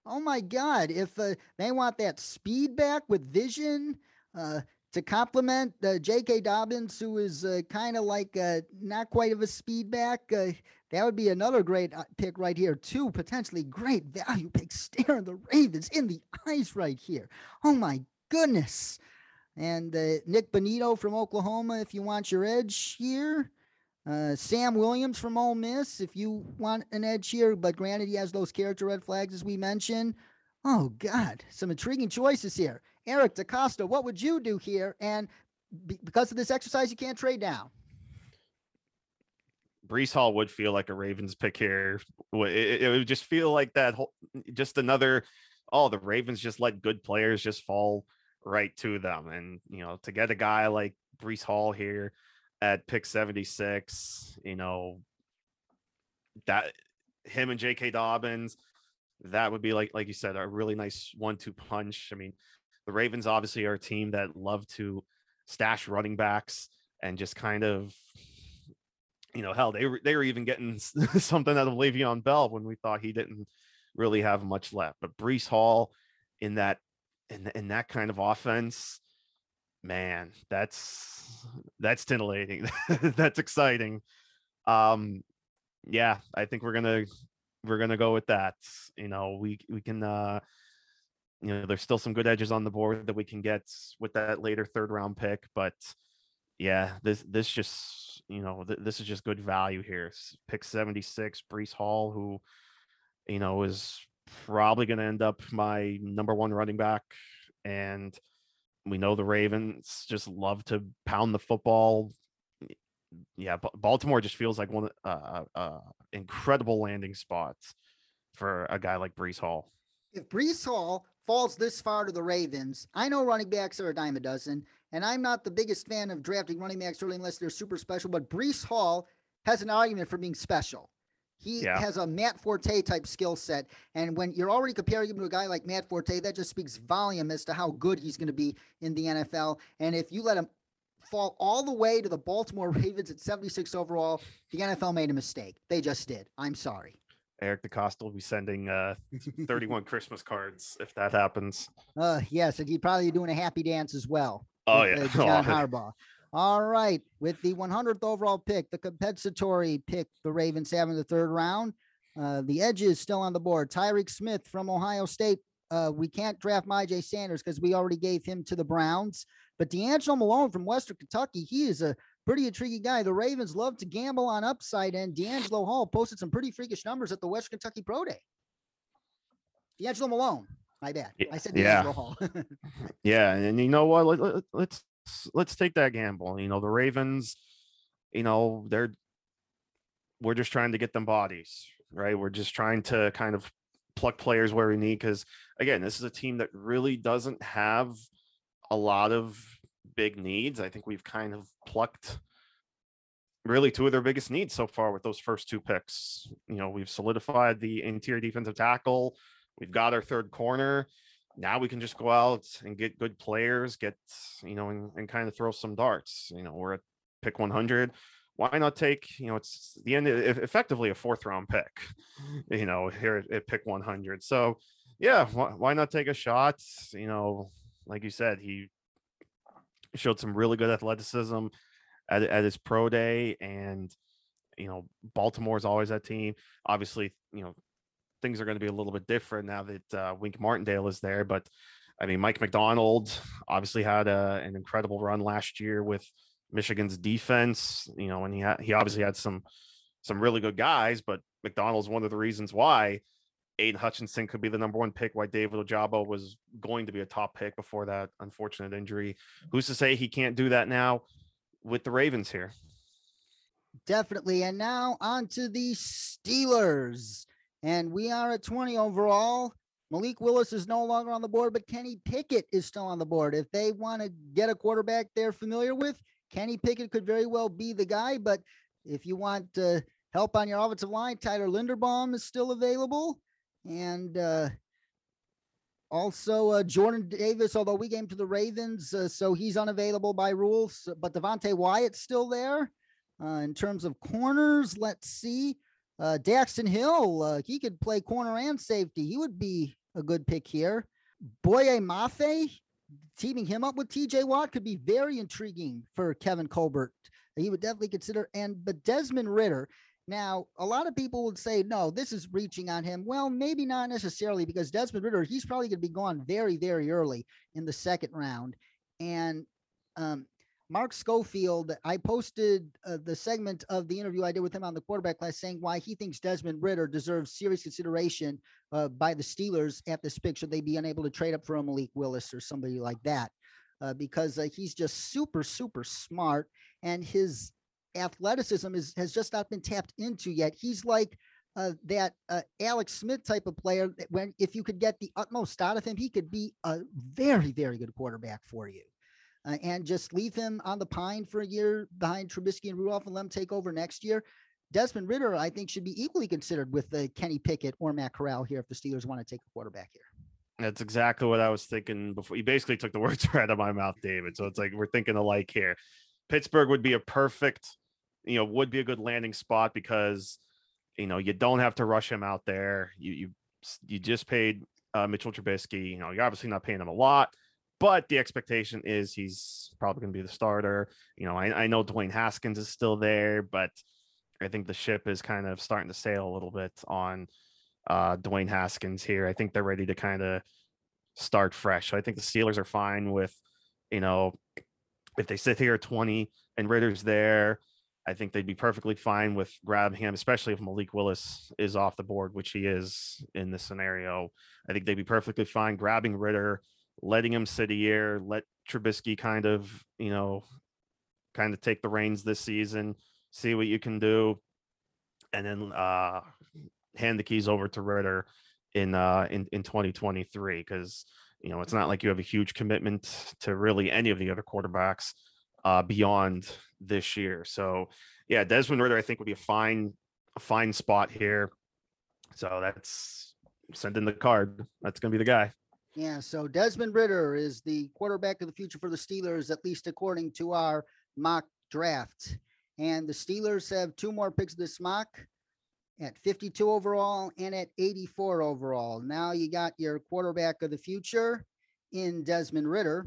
Oh my God! If uh, they want that speed back with vision uh, to complement uh, J.K. Dobbins, who is uh, kind of like uh, not quite of a speed back, uh, that would be another great pick right here. Two potentially great value picks (laughs) staring the Ravens in the eyes right here. Oh my goodness! And Nik Bonitto from Oklahoma, if you want your edge here. Uh, Sam Williams from Ole Miss, if you want an edge here, but granted, he has those character red flags as we mentioned. Oh, God, some intriguing choices here. Eric DeCosta, what would you do here? And be- because of this exercise, you can't trade down. Breece Hall would feel like a Ravens pick here. It, it, would just feel like that whole, just another, oh, the Ravens just let good players just fall right to them. And, you know, to get a guy like Breece Hall here at pick 76, you know, that him and J.K. Dobbins, that would be like, like you said, a really nice one two punch. I mean, the Ravens obviously are a team that love to stash running backs and just kind of you know, hell, they were they were even getting (laughs) something out of Le'Veon Bell when we thought he didn't really have much left. But Breece Hall in that in in that kind of offense, man, that's that's titillating. (laughs) that's exciting. Um, yeah, I think we're gonna we're gonna go with that. You know, we we can uh you know, there's still some good edges on the board that we can get with that later third round pick, but yeah, this this just you know th- this is just good value here. Pick 76, Breece Hall, who you know is probably going to end up my number one running back, and we know the Ravens just love to pound the football. Yeah, Baltimore just feels like one uh, uh, uh, incredible landing spots for a guy like Breece Hall. If Breece Hall falls this far to the Ravens, I know running backs are a dime a dozen. And I'm not the biggest fan of drafting running backs early unless they're super special, but Breece Hall has an argument for being special. He yeah. has a Matt Forte type skill set. And when you're already comparing him to a guy like Matt Forte, that just speaks volume as to how good he's going to be in the NFL. And if you let him fall all the way to the Baltimore (laughs) Ravens at 76 overall, the NFL made a mistake. They just did. I'm sorry. Eric DeCosta will be sending uh, (laughs) 31 Christmas cards if that happens. Uh, yes, and he'd probably be doing a happy dance as well. Oh with, yeah, uh, (laughs) John oh, Harbaugh. All right, with the 100th overall pick, the compensatory pick, the Ravens have in the third round. Uh, the edges still on the board. Tyreke Smith from Ohio State. Uh, we can't draft Myjai Sanders because we already gave him to the Browns. But D'Angelo Malone from Western Kentucky, he is a pretty intriguing guy. The Ravens love to gamble on upside, and DeAngelo Hall posted some pretty freakish numbers at the West Kentucky Pro Day. D'Angelo Malone, my bad. I said yeah. Hall. (laughs) yeah, and you know what? Let, let, let's take that gamble. You know, the Ravens, you know, they're we're just trying to get them bodies, right? We're just trying to kind of pluck players where we need because again, this is a team that really doesn't have a lot of big needs. I think we've kind of plucked really two of their biggest needs so far with those first two picks. You know, we've solidified the interior defensive tackle, we've got our third corner. Now we can just go out and get good players, get, you know, and, and kind of throw some darts. You know, we're at pick 100. Why not take, you know, it's the end, effectively a fourth round pick, (laughs) you know, here at pick 100. So, yeah, why, not take a shot? You know, like you said, he showed some really good athleticism at, at his pro day and you know baltimore's always that team obviously you know things are going to be a little bit different now that uh, wink martindale is there but i mean mike Macdonald obviously had a, an incredible run last year with michigan's defense you know and he had he obviously had some some really good guys but Macdonald's one of the reasons why Aidan Hutchinson could be the number one pick, why David Ojabo was going to be a top pick before that unfortunate injury. Who's to say he can't do that now with the Ravens here? Definitely. And now on to the Steelers. And we are at 20 overall. Malik Willis is no longer on the board, but Kenny Pickett is still on the board. If they want to get a quarterback they're familiar with, Kenny Pickett could very well be the guy. But if you want uh, help on your offensive line, Tyler Linderbaum is still available. And uh, also uh, Jordan Davis, although we came to the Ravens, uh, so he's unavailable by rules. But Devonte Wyatt's still there. Uh, in terms of corners, let's see. Uh, Daxton Hill, uh, he could play corner and safety. He would be a good pick here. Boye Mafe, teaming him up with TJ Watt could be very intriguing for Kevin Colbert. He would definitely consider. And but Desmond Ridder. now, a lot of people would say, no, this is reaching on him. Well, maybe not necessarily because Desmond Ridder, he's probably going to be gone very, very early in the second round. And um, Mark Schofield, I posted uh, the segment of the interview I did with him on the quarterback class saying why he thinks Desmond Ridder deserves serious consideration uh, by the Steelers at this pick. Should they be unable to trade up for a Malik Willis or somebody like that? Uh, because uh, he's just super, super smart and his athleticism is has just not been tapped into yet. He's like uh, that uh, Alex Smith type of player when if you could get the utmost out of him, he could be a very, very good quarterback for you. Uh, and just leave him on the pine for a year behind Trubisky and Rudolph and let him take over next year. Desmond Ridder, I think, should be equally considered with uh, Kenny Pickett or Matt Corral here if the Steelers want to take a quarterback here. That's exactly what I was thinking before. You basically took the (laughs) words right out of my mouth, David. So it's like we're thinking alike here. Pittsburgh would be a perfect, you know, would be a good landing spot because, you know, you don't have to rush him out there. You you you just paid uh, Mitchell Trubisky. You know, you're obviously not paying him a lot, but the expectation is he's probably going to be the starter. You know, I, I know Dwayne Haskins is still there, but I think the ship is kind of starting to sail a little bit on uh, Dwayne Haskins here. I think they're ready to kind of start fresh. So I think the Steelers are fine with, you know, if they sit here at 20 and Ridder's there, I think they'd be perfectly fine with grabbing him, especially if Malik Willis is off the board, which he is in this scenario. I think they'd be perfectly fine grabbing Ridder, letting him sit a year, let Trubisky kind of, you know, kind of take the reins this season, see what you can do, and then uh hand the keys over to Ridder in uh in, in 2023 because you know it's not like you have a huge commitment to really any of the other quarterbacks uh beyond this year. So yeah, Desmond Ridder I think would be a fine a fine spot here. So that's send in the card. That's gonna be the guy. Yeah, so Desmond Ridder is the quarterback of the future for the Steelers, at least according to our mock draft. And the Steelers have two more picks this mock at 52 overall and at 84 overall. Now you got your quarterback of the future in Desmond Ridder.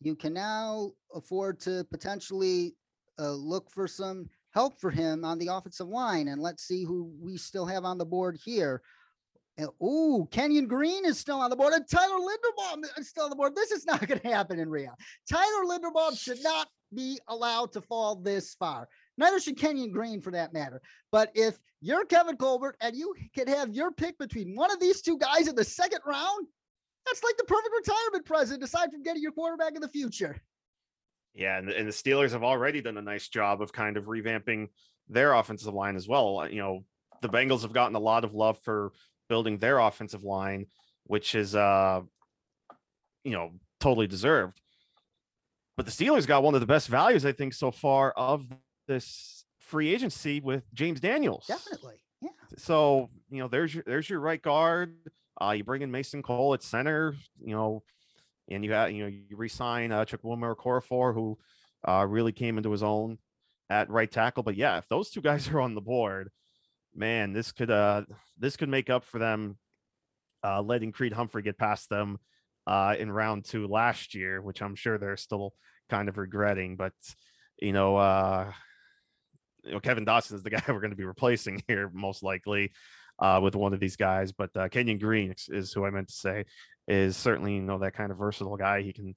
You can now afford to potentially uh, look for some help for him on the offensive line. And let's see who we still have on the board here. Ooh, Kenyon Green is still on the board, and Tyler Linderbaum is still on the board. This is not (laughs) going to happen in Rio. Tyler Linderbaum should not be allowed to fall this far. Neither should Kenyon Green for that matter. But if you're Kevin Colbert and you could have your pick between one of these two guys in the second round, that's like the perfect retirement present aside from getting your quarterback in the future. Yeah, and, and the Steelers have already done a nice job of kind of revamping their offensive line as well. You know, the Bengals have gotten a lot of love for building their offensive line, which is uh you know, totally deserved. But the Steelers got one of the best values I think so far of this free agency with James Daniels. Definitely. Yeah. So, you know, there's your there's your right guard. Uh you bring in Mason Cole at center, you know, and you got, you know, you resign uh Chukwuma Okorafor, who uh really came into his own at right tackle. But yeah, if those two guys (laughs) are on the board, man, this could uh this could make up for them uh letting Creed Humphrey get past them uh in round two last year, which I'm sure they're still kind of regretting. But you know, uh you know, Kevin Dotson is the (laughs) guy we're going to be replacing here, most likely, uh, with one of these guys. But uh, Kenyon Green is, who I meant to say is certainly you know that kind of versatile guy. He can,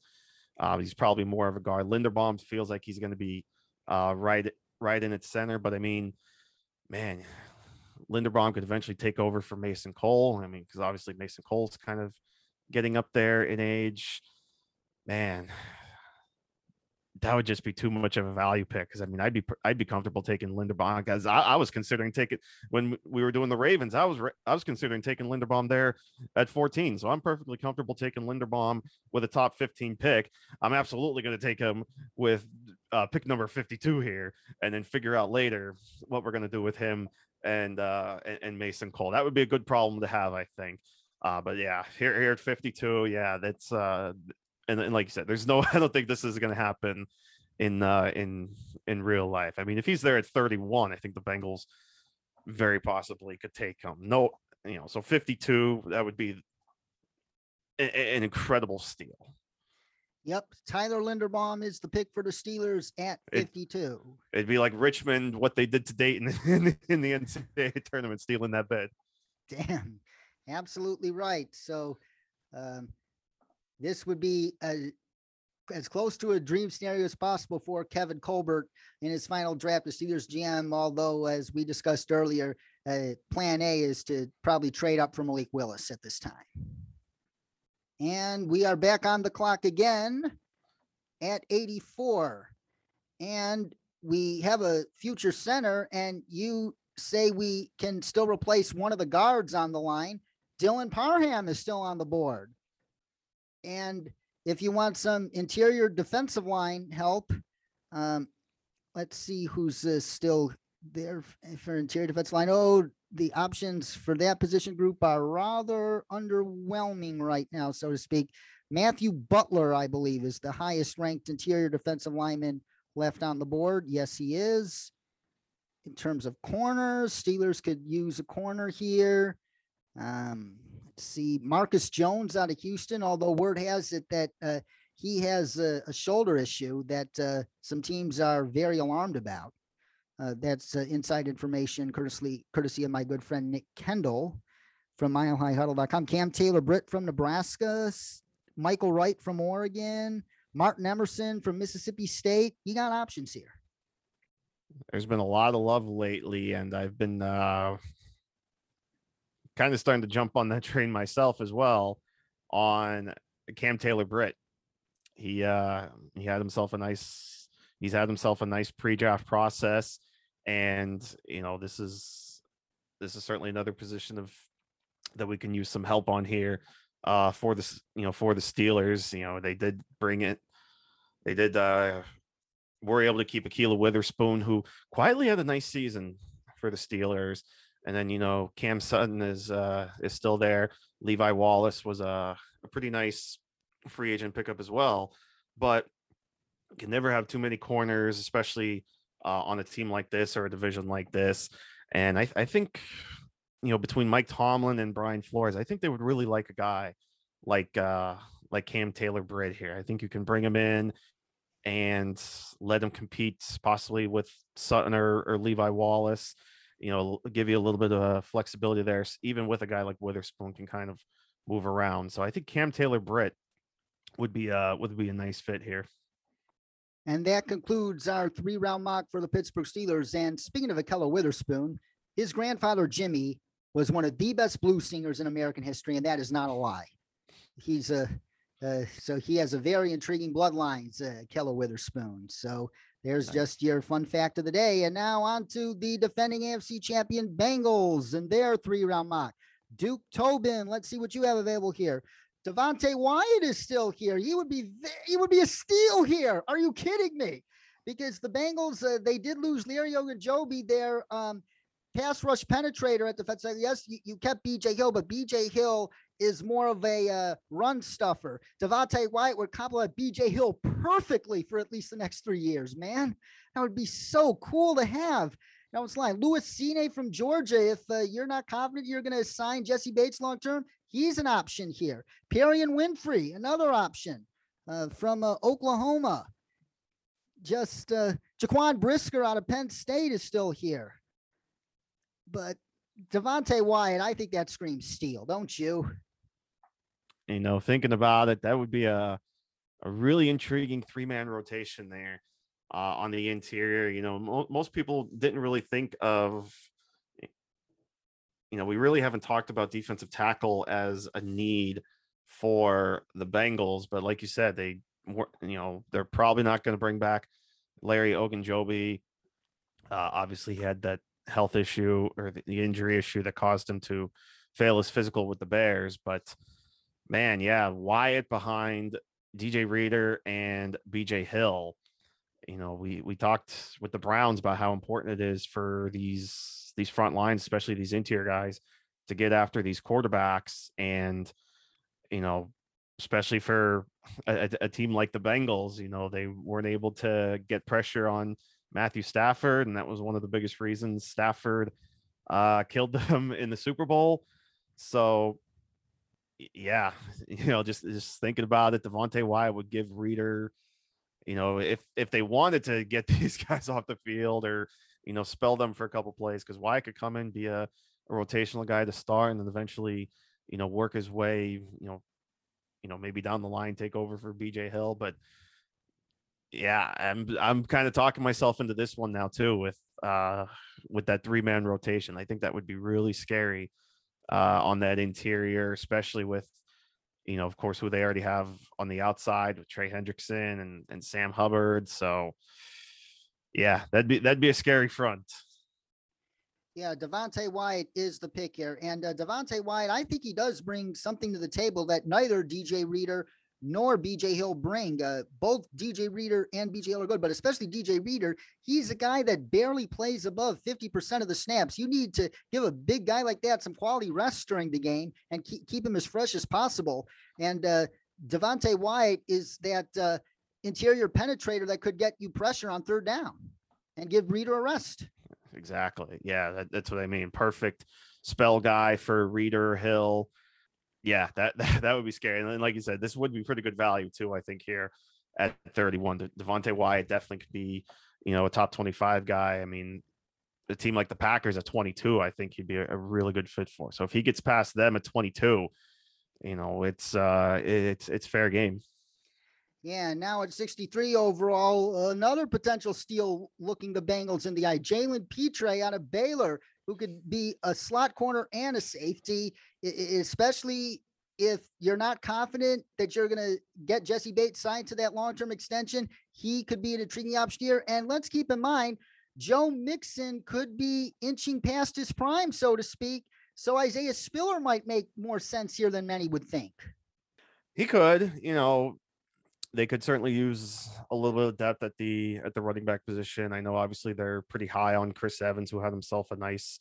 uh, he's probably more of a guard. Linderbaum feels like he's going to be uh, right right in its center, but I mean, man, Linderbaum could eventually take over for Mason Cole. I mean, because obviously Mason Cole's kind of getting up there in age. Man, that would just be too much of a value pick. Because I mean, I'd be I'd be comfortable taking Linderbaum because I, I was considering taking when we were doing the Ravens. I was I was considering taking Linderbaum there at 14. So I'm perfectly comfortable taking Linderbaum with a top 15 pick. I'm absolutely going to take him with uh, pick number 52 here, and then figure out later what we're going to do with him and uh and, and Mason Cole. That would be a good problem to have, I think. Uh, but yeah, here here at 52, yeah, that's uh and, and like you said, there's no (laughs) I don't think this is gonna happen in uh in in real life. I mean, if he's there at 31, I think the Bengals very possibly could take him. No, you know, so 52, that would be a- a- an incredible steal. Yep. Tyler Linderbaum is the pick for the Steelers at 52. It'd be like Richmond, what they did to Dayton in, (laughs) in the NCAA tournament, stealing that bid. Damn. Absolutely right. So um, this would be a as close to a dream scenario as possible for Kevin Colbert in his final draft as Steelers GM. Although, as we discussed earlier, uh, plan A is to probably trade up for Malik Willis at this time. And we are back on the clock again at 84. And we have a future center, and you say we can still replace one of the guards on the line. Dylan Parham is still on the board. And if you want some interior defensive line help, um, let's see who's uh, still there for interior defensive line. Oh, the options for that position group are rather underwhelming right now, so to speak. Matthew Butler, I believe, is the highest ranked interior defensive lineman left on the board. Yes, he is. In terms of corners, Steelers could use a corner here. Um, let's see, Marcus Jones out of Houston, although word has it that uh, he has a, a, shoulder issue that uh, some teams are very alarmed about. Uh, that's uh, inside information courtesy, courtesy of my good friend Nick Kendall from milehighhuddle.com. Cam Taylor Britt from Nebraska, Mykael Wright from Oregon, Martin Emerson from Mississippi State. You got options here. There's been a lot of love lately, and I've been uh, kind of starting to jump on that (laughs) train myself as well on Cam Taylor Britt. He uh, he had himself a nice he's had himself a nice pre-draft process and you know this is this is certainly another position of that we can use some help on here uh for this you know for the Steelers you know they did bring it they did uh were able to keep Ahkello Witherspoon who quietly had a nice season for the Steelers and then you know Cam Sutton is uh is still there. Levi Wallace was a, a pretty nice free agent pickup as well but can never have too many corners especially uh, on a team like this or a division like this. And I, I think, you know, between Mike Tomlin and Brian Flores, I think they would really like a guy like uh, like Cam Taylor Britt here. I think you can bring him in and let him compete possibly with Sutton or, or Levi Wallace. You know, give you a little bit of flexibility there, even with a guy like Witherspoon can kind of move around. So I think Cam Taylor Britt would be uh would be a nice fit here. And that concludes our three round mock for the Pittsburgh Steelers. And speaking of Ahkello Witherspoon, his grandfather Jimmy was one of the best blues singers in American history, and that is not a lie. He's a uh, so he has a very intriguing bloodlines, uh, Keller Witherspoon. So there's nice. just your fun fact of the day. And now on to the defending AFC champion Bengals and their three round mock. Duke Tobin, let's see what you have available here. Devonte Wyatt is still here. He would be he would be a steal here. Are you kidding me? Because the Bengals uh, they did lose Larry Ogunjobi, their um, pass rush penetrator at the defensive. Yes, you, you, kept BJ Hill, but BJ Hill is more of a uh, run stuffer. Devonte Wyatt would complement BJ Hill perfectly for at least the next three years. Man, that would be so cool to have. Now it's line. Lewis Cine from Georgia. If uh, you're not confident you're going to sign Jessie Bates long term, He's an option here. Perrion Winfrey, another option uh, from uh, Oklahoma. Just uh, Jaquan Brisker out of Penn State is still here. But Devonte Wyatt, I think that screams steal, don't you? You know, thinking about it, that would be a a really intriguing three man rotation there uh, on the interior. You know, mo- most people didn't really think of you know, we really haven't talked about defensive tackle as a need for the Bengals, but like you said, they you know, they're probably not going to bring back Larry Ogunjobi. Uh, obviously, he had that health issue or the, the injury issue that caused him to fail his physical with the Bears. But man, yeah, Wyatt behind DJ Reader and BJ Hill. You know, we we talked with the Browns about how important it is for these these front lines, especially these interior guys, to get after these quarterbacks. And, you know, especially for a, a, team like the Bengals, you know, they weren't able to get pressure on Matthew Stafford. And that was one of the biggest reasons Stafford uh, killed (laughs) them in the Super Bowl. So, yeah, (laughs) you know, just just thinking about it, Devonte Wyatt would give Reader, you know, if if they wanted to get (laughs) these guys off the field or you know, spell them for a couple plays because Wyatt could come in, be a, a rotational guy to start, and then eventually, you know, work his way, you know, you know, maybe down the line take over for BJ Hill. But Yeah, I'm I'm kind of talking myself into this one now too with uh with that three man rotation. I think that would be really scary uh on that interior, especially with you know, of course, who they already have on the outside with Trey Hendrickson and, and Sam Hubbard. So yeah, that'd be that'd be a scary front. Yeah, Devonte Wyatt is the pick here. And uh, Devonte Wyatt, I think he does bring something to the table that neither DJ Reader nor BJ Hill bring. Uh, both DJ Reader and BJ Hill are good, but especially DJ Reader, he's a guy that barely plays above 50% of the snaps. You need to give a big guy like that some quality rest during the game and keep, keep him as fresh as possible. And uh, Devonte Wyatt is that uh, interior penetrator that could get you pressure on third down and give Reader a rest. Exactly. Yeah, that, that's what I mean. Perfect spell guy for Reader Hill yeah, that, that, (laughs) that would be scary. And like you said, this would be pretty good value too. I think here at 31, Devonte Wyatt definitely could be, you know, a top 25 guy. I mean, a team like the Packers at 22, I think he'd be a, a really good fit for. So if he gets past them at 22, you know, it's uh, it's it's fair game. Yeah, now at 63 overall, another potential steal looking the Bengals in the eye. Jalen Pitre out of Baylor who could be a slot corner and a safety, especially if you're not confident that you're going to get Jessie Bates signed to that long term extension. He could be an intriguing option here. And let's keep in mind, Joe Mixon could be inching past his prime, so to speak. So Isaiah Spiller might make more sense here than many would think. He could, you know, they could certainly use a little bit of depth at the at the running back position. I know obviously they're pretty high on Chris Evans, who had himself a nice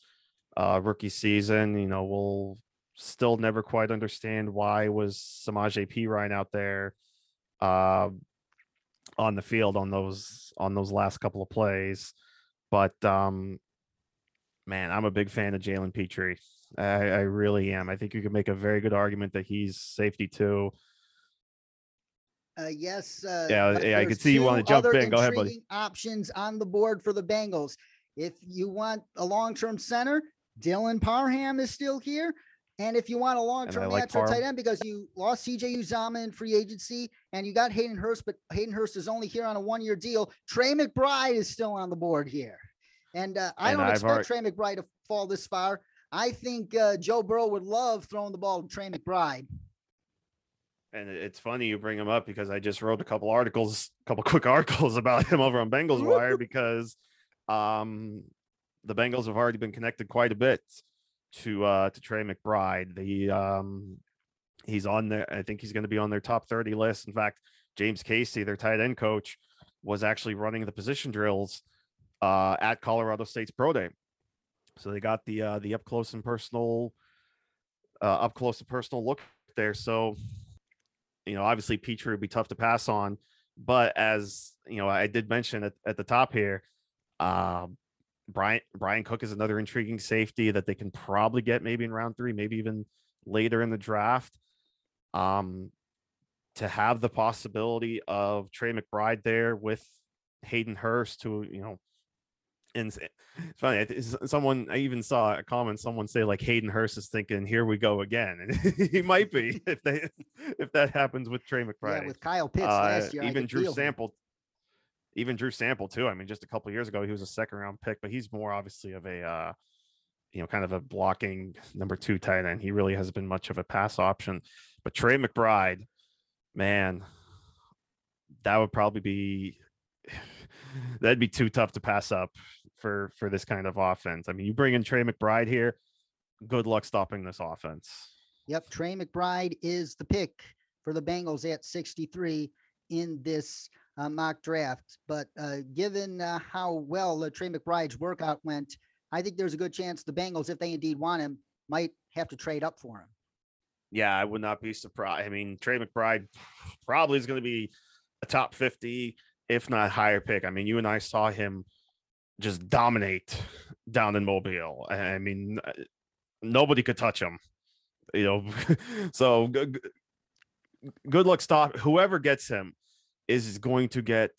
uh, rookie season. You know, we'll still never quite understand why was Samaj P Ryan out there uh, on the field on those on those last couple of plays. But um, man, I'm a big fan of Jalen Pitre. I, I really am. I think you could make a very good argument that he's safety too. Uh, yes. Uh, yeah, yeah, I could see you want to jump in. Go ahead, buddy. Options on the board for the Bengals. If you want a long-term center, Dylan Parham is still here. And if you want a long-term like natural tight end because you lost CJ Uzomah in free agency and you got Hayden Hurst, but Hayden Hurst is only here on a one-year deal. Trey McBride is still on the board here. And uh, I and don't I've expect heard... Trey McBride to fall this far. I think uh, Joe Burrow would love throwing the ball to Trey McBride and it's funny you bring him up because I just wrote a couple articles, a (laughs) couple quick articles about him over on Bengals Wire (laughs) because um, the Bengals have already been connected quite a bit to uh, to Trey McBride. The um, he's on there. I think he's going to be on their top 30 list. In fact, James Casey, their tight end coach, was actually running the position drills uh, at Colorado State's pro day. So they got the uh, the up close and personal uh, up close and personal look there. So you know, obviously Pitre would be tough to pass on, but as you know, I did mention at, at the top here, uh, Brian Bryan Cook is another intriguing safety that they can probably get maybe in round three, maybe even later in the draft. Um, to have the possibility of Trey McBride there with Hayden Hurst, who you know and it's funny. Someone I even saw a comment. Someone say like Hayden Hurst is thinking, "Here we go again," and (laughs) he might be (laughs) if they if that happens with Trey McBride. Yeah, with Kyle Pitts uh, last year, even Drew Sample, even Drew Sample too. I mean, just a couple years ago, he was a second round pick, but he's more obviously of a uh, you know kind of a blocking number two tight end. He really hasn't been much of a pass option. But Trey McBride, man, that would probably be (sighs) that'd be too tough to pass up for for this kind of offense. I mean, you bring in Trey McBride here, good luck stopping this offense. Yep, Trey McBride is the pick for the Bengals at 63 in this uh, mock draft. But uh, given uh, how well uh, Trey McBride's workout went, I think there's a good chance the Bengals, if they indeed want him, might have to trade up for him. Yeah, I would not be surprised. I mean, Trey McBride probably is going to be a top 50 if not higher pick. I mean, you and I saw him just dominate down in Mobile. I mean, uh, nobody could touch him. You know, (laughs) so good, good luck. Stop. Whoever gets him is going to get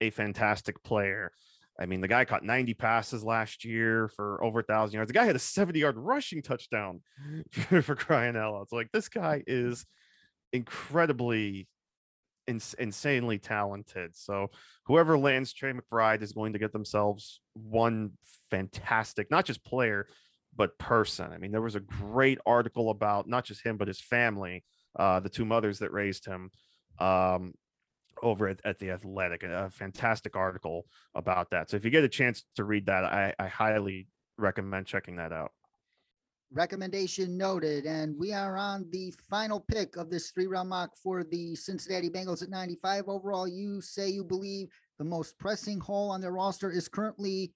a fantastic player. I mean, the guy caught 90 passes last year for over a thousand yards. The guy had a 70 yard rushing touchdown (laughs) for crying out loud. So, like, this guy is incredibly ins- insanely talented. So whoever lands Trey McBride is going to get themselves one fantastic, not just player, but person. I mean, there was a great article about not just him, but his family, uh, the two mothers that raised him. Um, over at, at the athletic a fantastic article about that so if you get a chance to read that i, I highly recommend checking that out Recommendation noted. And we are on the final pick of this three round mock for the Cincinnati Bengals at 95 overall. You say you believe the most pressing hole on their roster is currently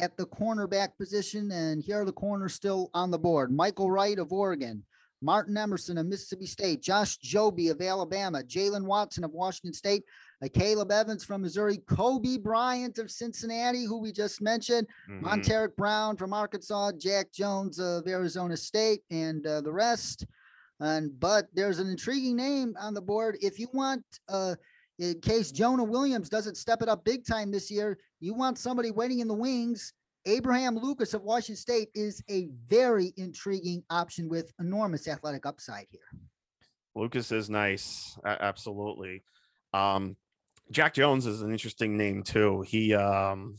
at the cornerback position. And here are the corners still on the board Mykael Wright of Oregon, Martin Emerson of Mississippi State, Josh Joby of Alabama, Jalen Watson of Washington State, uh, Caleb Evans from Missouri, Coby Bryant of Cincinnati, who we just mentioned, Mhm. Montaric Brown from Arkansas, Jack Jones of Arizona State, and uh, the rest. And but there's an intriguing name on the board. If you want, uh, in case Jonah Williams doesn't step it up big time this year, you want somebody waiting in the wings. Abraham Lucas of Washington State is a very intriguing option with enormous athletic upside here. Lucas is nice. absolutely. Um, Jack Jones is an interesting name too. He, um,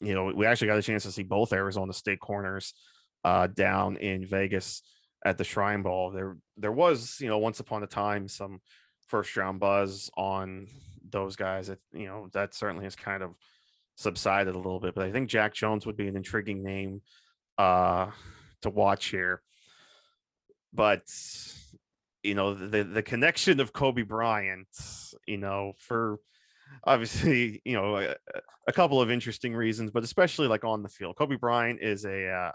you know, we actually got a chance to see both Arizona State corners uh, down in Vegas at the Shrine Bowl. There, there was, you know, once upon a time some first round buzz on those guys. That you know, that certainly has kind of subsided a little bit. But I think Jack Jones would be an intriguing name uh, to watch here. But you know the the connection of Coby Bryant, you know, for obviously, (laughs) you know, a, a couple of interesting reasons, but especially like on the field. Coby Bryant is a uh,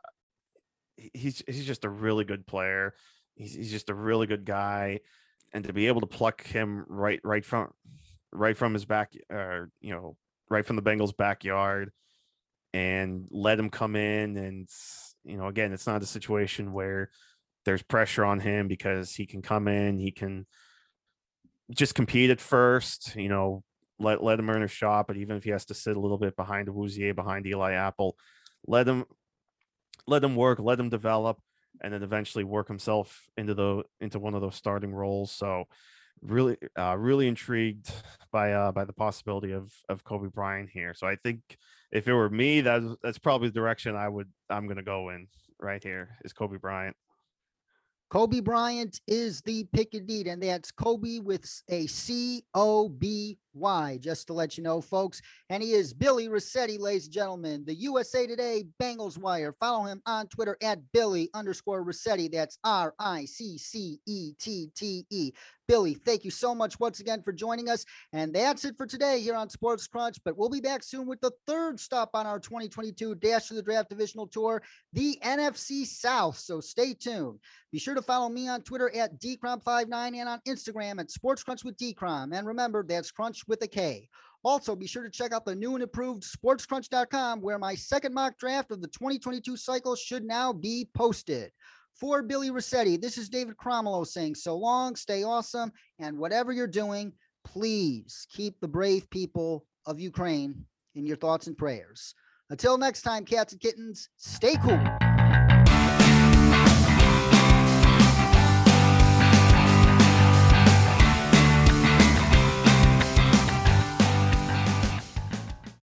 he's he's just a really good player. He's he's just a really good guy, and to be able to pluck him right right from right from his back, or you know, right from the Bengals' backyard, and let him come in, and you know, again, it's not a situation where there's pressure on him because he can come in, he can just compete at first, you know, let let him earn a shot. But even if he has to sit a little bit behind Awuzie, behind Eli Apple, let him let him work, let him develop, and then eventually work himself into the into one of those starting roles. So really uh really intrigued by uh by the possibility of of Coby Bryant here. So I think if it were me, that's that's probably the direction I would I'm gonna go in right here is Coby Bryant. Coby Bryant is the pick indeed, and that's Kobe with a C O B Y, just to let you know, folks. And he is Billy Rossetti, ladies and gentlemen, the USA Today Bengals Wire. Follow him on Twitter at Billy underscore Rossetti. That's R I C C E T T E. Billy, thank you so much once again for joining us. And that's it for today here on Sports Crunch. But we'll be back soon with the third stop on our 2022 Dash to the Draft Divisional Tour, the NFC South. So stay tuned. Be sure to follow me on Twitter at dcrom59 and on Instagram at Sports Crunch with dcrom. And remember, that's Crunch with a K. Also, be sure to check out the new and improved sportscrunch.com, where my second mock draft of the 2022 cycle should now be posted. For Billy Rossetti, this is David Cromwell saying so long, stay awesome, and whatever you're doing, please keep the brave people of Ukraine in your thoughts and prayers. Until next time, cats and kittens, stay cool.